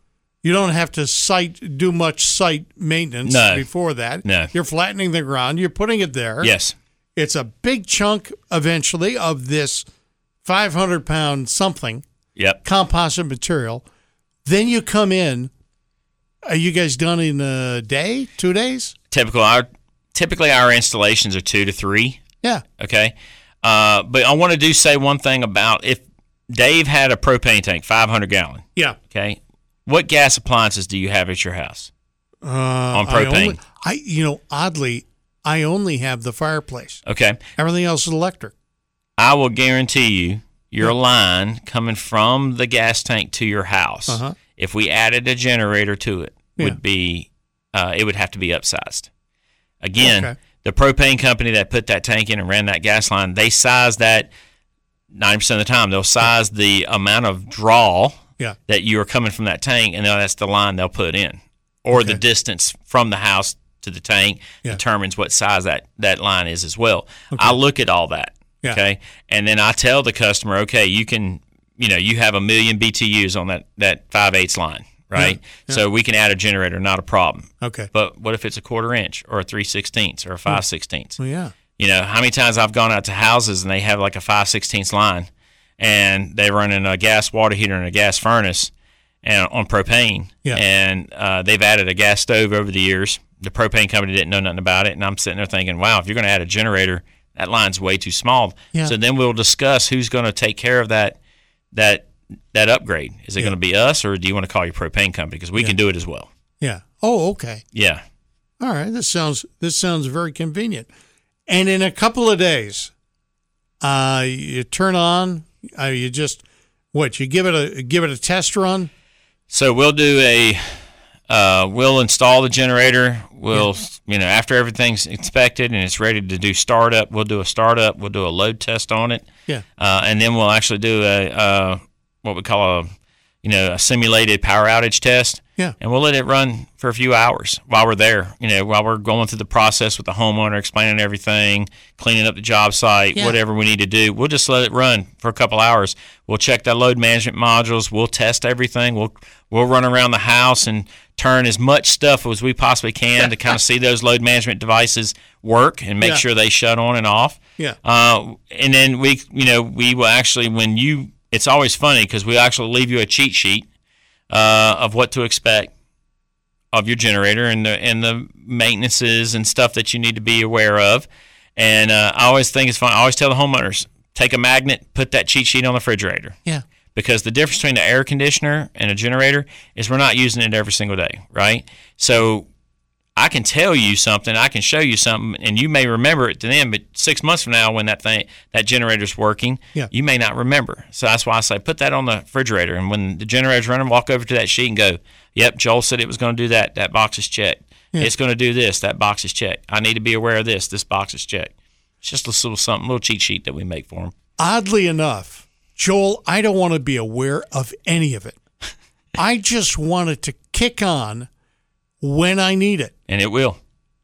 You don't have to site do much site maintenance No. before that. No. You're flattening the ground. You're putting it there. Yes. It's a big chunk eventually of this 500 pound something Yep. composite material. Then you come in. Are you guys done in a day? Two days? Typical. Our typically our installations are two to three. Yeah. Okay. Uh, but I want to do say one thing about if Dave had a propane tank, 500 gallon. Yeah. Okay. What gas appliances do you have at your house? Uh, On I propane. only- I, you know, oddly, I only have the fireplace. Okay. Everything else is electric. I will guarantee you your line coming from the gas tank to your house, Uh-huh. if we added a generator to it, Yeah. would be uh, it would have to be upsized. Again, Okay. the propane company that put that tank in and ran that gas line, they size that ninety percent of the time. They'll size the amount of draw Yeah. that you are coming from that tank, and that's the line they'll put in, or the distance from the house to the tank Yeah. determines what size that that line is as well. I look at all that. Yeah. Okay, and then I tell the customer, okay, you can, you know, you have a million BTUs on that that five eighths line, right? So we can add a generator, not a problem. Okay. But what if it's a quarter inch or a three sixteenths or a five sixteenths? Well, yeah. You know, how many times I've gone out to houses and they have like a five sixteenths line, and they're running a gas water heater and a gas furnace, and on propane, Yeah. and uh, they've added a gas stove over the years. The propane company didn't know nothing about it, and I'm sitting there thinking, wow, if you're going to add a generator, that line's way too small. Yeah. So then we'll discuss who's going to take care of that that that upgrade. Is it Yeah. going to be us, or do you want to call your propane company because we Yeah. can do it as well? Yeah. Oh, okay. Yeah. All right. This sounds this sounds very convenient. And in a couple of days, uh, you turn on. Uh, you just what? You give it a give it a test run. So we'll do a uh, we'll install the generator. We'll you know after everything's inspected and it's ready to do startup, we'll do a startup. We'll do a load test on it, Yeah. uh, and then we'll actually do a uh, what we call a you know a simulated power outage test. Yeah. And we'll let it run for a few hours while we're there. You know, while we're going through the process with the homeowner, explaining everything, cleaning up the job site, Yeah. whatever we need to do. We'll just let it run for a couple hours. We'll check the load management modules. We'll test everything. We'll we'll run around the house and turn as much stuff as we possibly can to kind of see those load management devices work and make Yeah. sure they shut on and off. Yeah. Uh, and then we, you know, we will actually when you. It's always funny because we actually leave you a cheat sheet uh, of what to expect of your generator and the and the maintenances and stuff that you need to be aware of. And uh, I always think it's fun. I always tell the homeowners take a magnet, put that cheat sheet on the refrigerator Yeah. because the difference between an air conditioner and a generator is we're not using it every single day, right? So I can tell you something, I can show you something, and you may remember it to them, but six months from now, when that thing that generator's working, Yeah. you may not remember. So that's why I say put that on the refrigerator, and when the generator's running, walk over to that sheet and go, "Yep, Joel said it was going to do that. That box is checked. It's going to do this. That box is checked. I need to be aware of this. This box is checked." It's just a little something, little cheat sheet that we make for them. Oddly enough, Joel, I don't want to be aware of any of it. I just want it to kick on when I need it, And it will,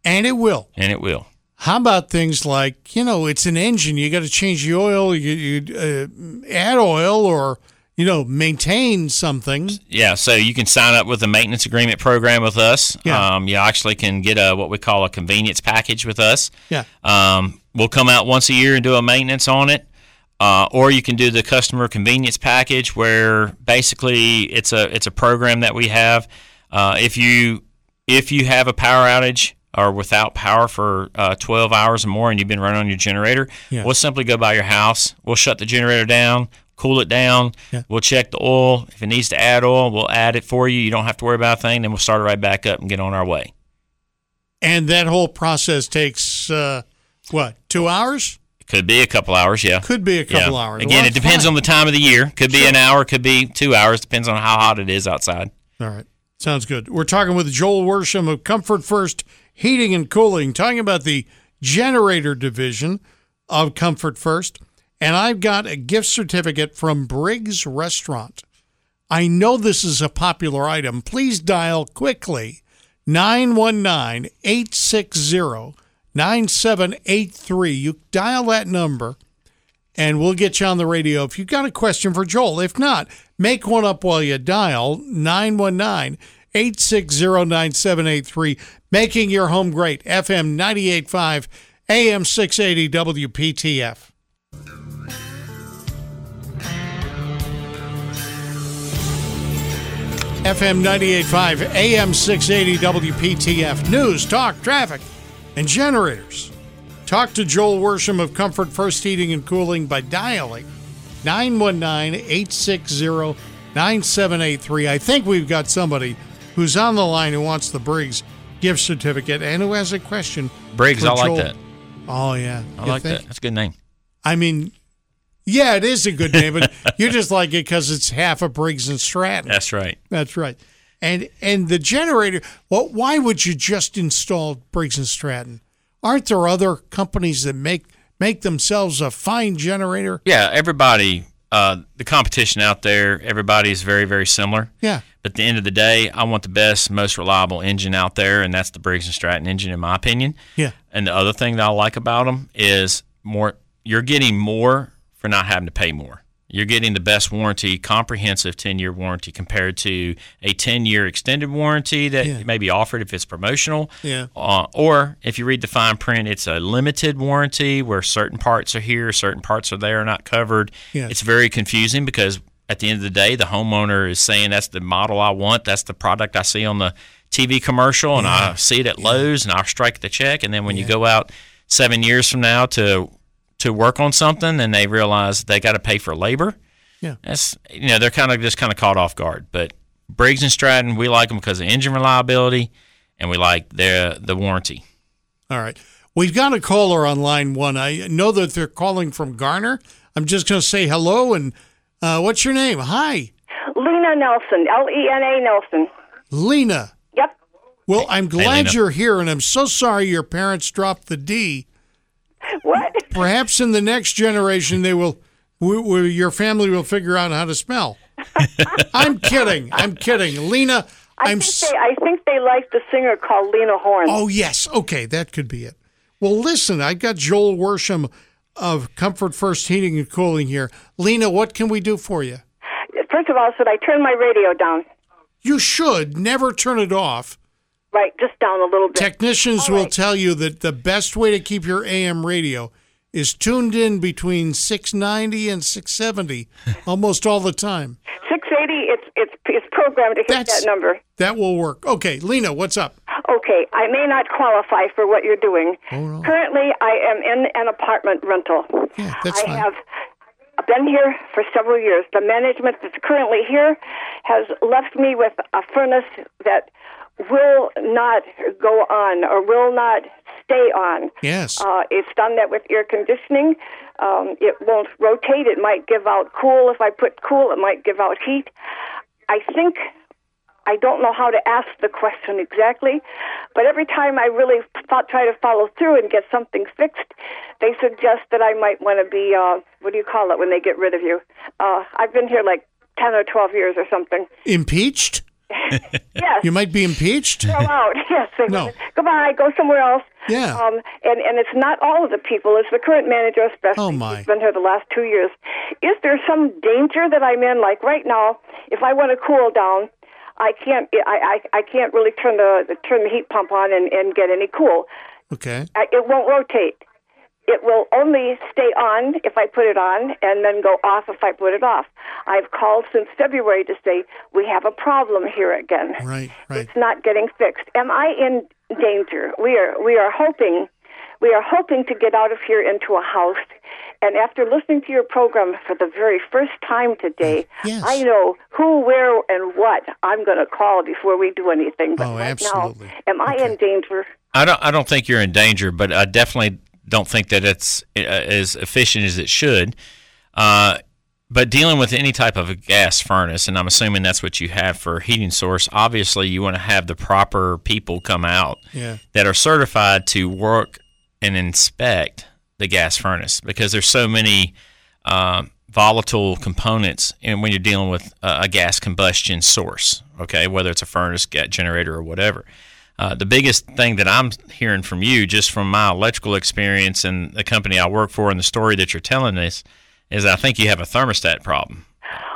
and it will. and it will. How about things like, you know, it's an engine, you got to change the oil, you, you uh, add oil or, you know, maintain something. Yeah, so you can sign up with a maintenance agreement program with us. Yeah. Um, you actually can get a what we call a convenience package with us. Yeah. Um, we'll come out once a year and do a maintenance on it. Uh, or you can do the customer convenience package, where basically it's a it's a program that we have. Uh, if you if you have a power outage or without power for uh, 12 hours or more, and you've been running on your generator, Yeah. we'll simply go by your house. We'll shut the generator down, cool it down. Yeah. We'll check the oil. If it needs to add oil, we'll add it for you. You don't have to worry about a thing. Then we'll start it right back up and get on our way. And that whole process takes, uh, what, two hours? Could be a couple hours, yeah. Could be a couple yeah. hours. Again, Well, it depends fine. on the time of the year. Could be an hour, could be two hours. Depends on how hot it is outside. All right. Sounds good. We're talking with Joel Worsham of Comfort First Heating and Cooling, talking about the generator division of Comfort First. And I've got a gift certificate from Briggs Restaurant. I know this is a popular item. Please dial quickly 919 860 9783. You dial that number and we'll get you on the radio if you've got a question for Joel. If not, make one up while you dial 919 860 9783, making your home great. FM 985, AM 680 WPTF. FM 985, AM 680 WPTF. News, talk, traffic, and generators. Talk to Joel Worsham of Comfort First Heating and Cooling by dialing 919 860 9783. I think we've got somebody who's on the line who wants the Briggs gift certificate and who has a question. Briggs, I like that. Oh, yeah. I You like think? that. That's a good name. I mean, yeah, it is a good name, but you just like it because it's half of Briggs and Stratton. That's right. That's right. And and the generator. Well, why would you just install Briggs and Stratton? Aren't there other companies that make make themselves a fine generator? Yeah, everybody, uh, the competition out there, everybody is very, very similar. Yeah. But at the end of the day, I want the best, most reliable engine out there, and that's the Briggs and Stratton engine, in my opinion. Yeah. And the other thing that I like about them is more. You're getting more for not having to pay more. You're getting the best warranty, comprehensive 10 year warranty compared to a 10 year extended warranty that Yeah. may be offered if it's promotional. Yeah. Uh, or if you read the fine print, it's a limited warranty where certain parts are here, certain parts are there, not covered. Yeah. It's very confusing because at the end of the day, the homeowner is saying that's the model I want, that's the product I see on the TV commercial, and I see it at Lowe's, and I'll strike the check. And then when you go out seven years from now to to work on something, and they realize they got to pay for labor. Yeah. That's you know they're kind of just kind of caught off guard. But Briggs and Stratton, we like them because of engine reliability, and we like their the warranty. All right. We've got a caller on line one. I know that they're calling from Garner. I'm just going to say hello and uh, what's your name? Hi, Lena Nelson, L E N A Nelson. Lena. Yep. Well, I'm glad Lena. you're here, and I'm so sorry your parents dropped the D. What? Perhaps in the next generation, they will, w- w- your family will figure out how to spell. I'm kidding. I'm kidding. Lena, I I'm think s- they I think they like the singer called Lena Horne. Oh, yes. Okay, that could be it. Well, listen, I've got Joel Worsham of Comfort First Heating and Cooling here. Lena, what can we do for you? First of all, should I turn my radio down? You should never turn it off. Right, just down a little bit. Technicians All will right. tell you that the best way to keep your AM radio is tuned in between 690 and 670 almost all the time. 680. It's it's it's programmed to hit That's- that number. That will work. Okay, Lena, what's up? Okay, I may not qualify for what you're doing. Oh, no. Currently, I am in an apartment rental. Yeah, that's I fine. have been here for several years. The management that's currently here has left me with a furnace that will not go on or will not stay on. Yes. Uh, it's done that with air conditioning. Um, it won't rotate. It might give out cool. If I put cool, it might give out heat. I think I don't know how to ask the question exactly, but every time I really thought, try to follow through and get something fixed, they suggest that I might want to be uh, what do you call it when they get rid of you? Uh, I've been here like ten or twelve years or something. Impeached? Yes. You might be impeached? throw out. Yes. No. Goodbye. Go somewhere else. Yeah. Um, and and it's not all of the people. It's the current manager, especially. Oh, my. He's been here the last two years. Is there some danger that I'm in? Like right now, if I want to cool down, I can't. I I, I can't really turn the turn the heat pump on and and get any cool. Okay. I, it won't rotate. It will only stay on if I put it on and then go off if I put it off. I've called since February to say we have a problem here again. Right, right. It's not getting fixed. Am I in danger? We are we are hoping we are hoping to get out of here into a house. And after listening to your program for the very first time today, Yes. I know who, where, and what I'm going to call before we do anything. But Oh, right absolutely. now, am I in danger? I don't. I don't think you're in danger, but I definitely don't think that it's uh, as efficient as it should. Uh, but dealing with any type of a gas furnace, and I'm assuming that's what you have for a heating source. Obviously, you want to have the proper people come out Yeah. that are certified to work and inspect the gas furnace because there's so many um, volatile components and when you're dealing with a, a gas combustion source okay whether it's a furnace gas generator or whatever uh, the biggest thing that i'm hearing from you just from my electrical experience and the company i work for and the story that you're telling us is i think you have a thermostat problem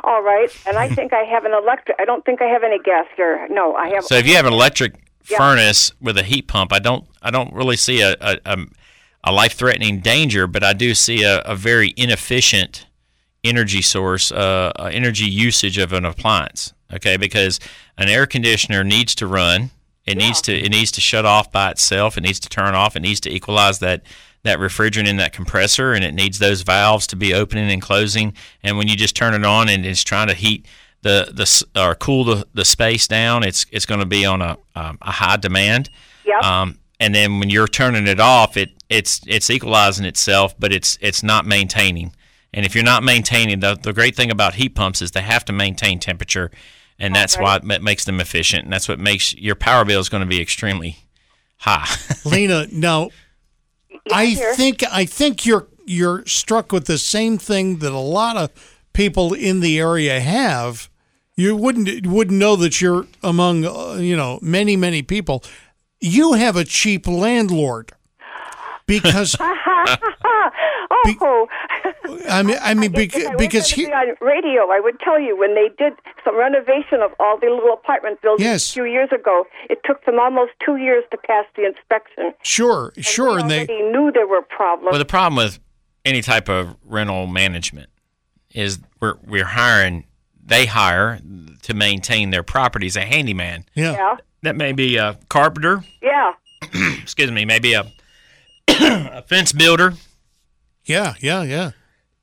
All right. And I think I have an electric. I don't think I have any gas here. No, I have. So if you have an electric Yeah. furnace with a heat pump, I don't I don't really see a a, a, a life threatening danger, but I do see a, a very inefficient energy source, uh, uh, energy usage of an appliance. Okay, because an air conditioner needs to run. It needs to it needs to shut off by itself. It needs to turn off. It needs to equalize that that refrigerant in that compressor, and it needs those valves to be opening and closing. And when you just turn it on and it's trying to heat the the or cool the, the space down, it's it's going to be on a um, a high demand. Yep. Um, and then when you're turning it off, it it's it's equalizing itself, but it's it's not maintaining. And if you're not maintaining, the the great thing about heat pumps is they have to maintain temperature, and that's why it makes them efficient, and that's what makes your power bill is going to be extremely high. Lena, now I here. think I think you're you're struck with the same thing that a lot of people in the area have. You wouldn't wouldn't know that you're among uh, you know many many people. You have a cheap landlord because oh, I mean I mean beca- I because gonna he, be on radio, I would tell you when they did some renovation of all the little apartment buildings Yes. a few years ago, it took them almost two years to pass the inspection. sure sure and they knew there were problems. well, the problem with any type of rental management is we're we're hiring they hire to maintain their properties a handyman. yeah yeah, That may be a carpenter, yeah. excuse me, maybe a, a fence builder. yeah yeah yeah.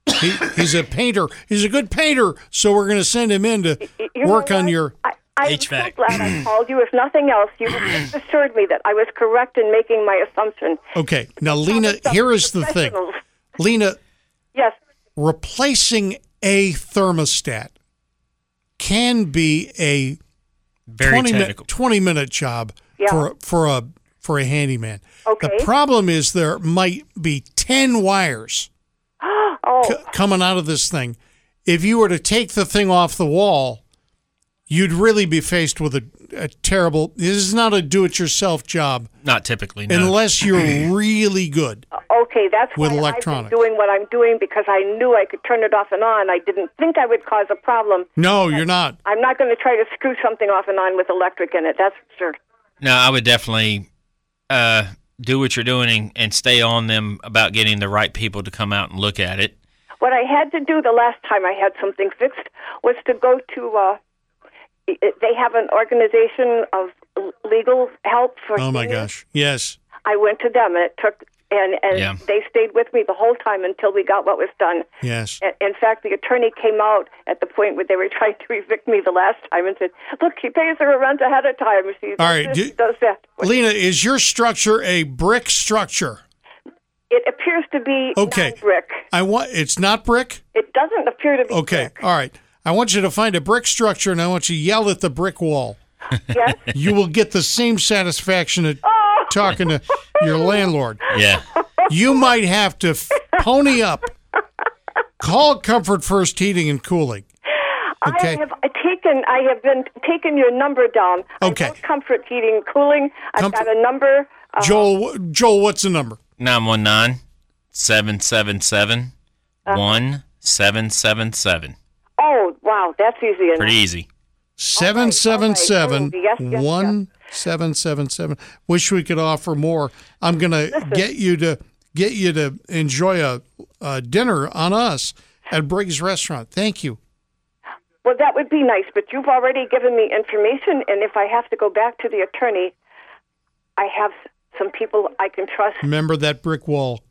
He, he's a painter. He's a good painter, so we're going to send him in to You work on your I, I'm HVAC. so glad I called you. If nothing else, you just assured me that I was correct in making my assumption. Okay, now Lena, here is the thing. Lena, Yes. replacing a thermostat can be a Very 20 technical. minute 20 minute job Yeah. for for a for a handyman. Okay. The problem is there might be 10 wires Oh, c- coming out of this thing. If you were to take the thing off the wall, you'd really be faced with a, a terrible. This is not a do-it-yourself job Not typically. No. unless you're really good. Okay, that's With why I've electronics. been doing what I'm doing because I knew I could turn it off and on. I didn't think I would cause a problem. No, you're not. I'm not going to try to screw something off and on with electric in it. That's for sure. No, I would definitely uh, do what you're doing and, and stay on them about getting the right people to come out and look at it. What I had to do the last time I had something fixed was to go to. Uh, i- i- they have an organization of legal help for. Oh my seniors. gosh. Yes. I went to them, and it took, and and Yeah. they stayed with me the whole time until we got what was done. Yes. In- In fact, the attorney came out at the point where they were trying to evict me the last time and said, "Look, he pays her rent ahead of time. She All right, does do- this, does that." Lena, is your structure a brick structure? It appears to be Okay. brick. I want. It's not brick. It doesn't appear to be Okay. brick. All right. I want you to find a brick structure, and I want you to yell at the brick wall. Yes. You will get the same satisfaction at talking to your landlord. Yeah. You might have to f- pony up. Call Comfort First Heating and Cooling. Okay. I have taken. I have been taking your number down. Okay. I comfort heating, and cooling. I've Comfort- got a number. Uh, Joel, Joel, what's the number? 919 777 1777. oh wow, that's easy enough. Pretty easy. Seven seven seven Yes, yes, yes. one seven seven seven. Wish we could offer more. I'm gonna get you to get you to enjoy a, a dinner on us at Briggs Restaurant. Thank you. Well, that would be nice, but you've already given me information, and if I have to go back to the attorney, I have some people I can trust. Remember that brick wall.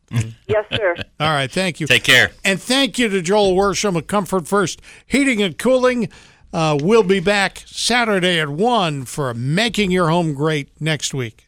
Yes, sir. All right, thank you. Take care. And thank you to Joel Worsham of Comfort First Heating and Cooling. Uh, we'll be back Saturday at 1 for Making Your Home Great next week.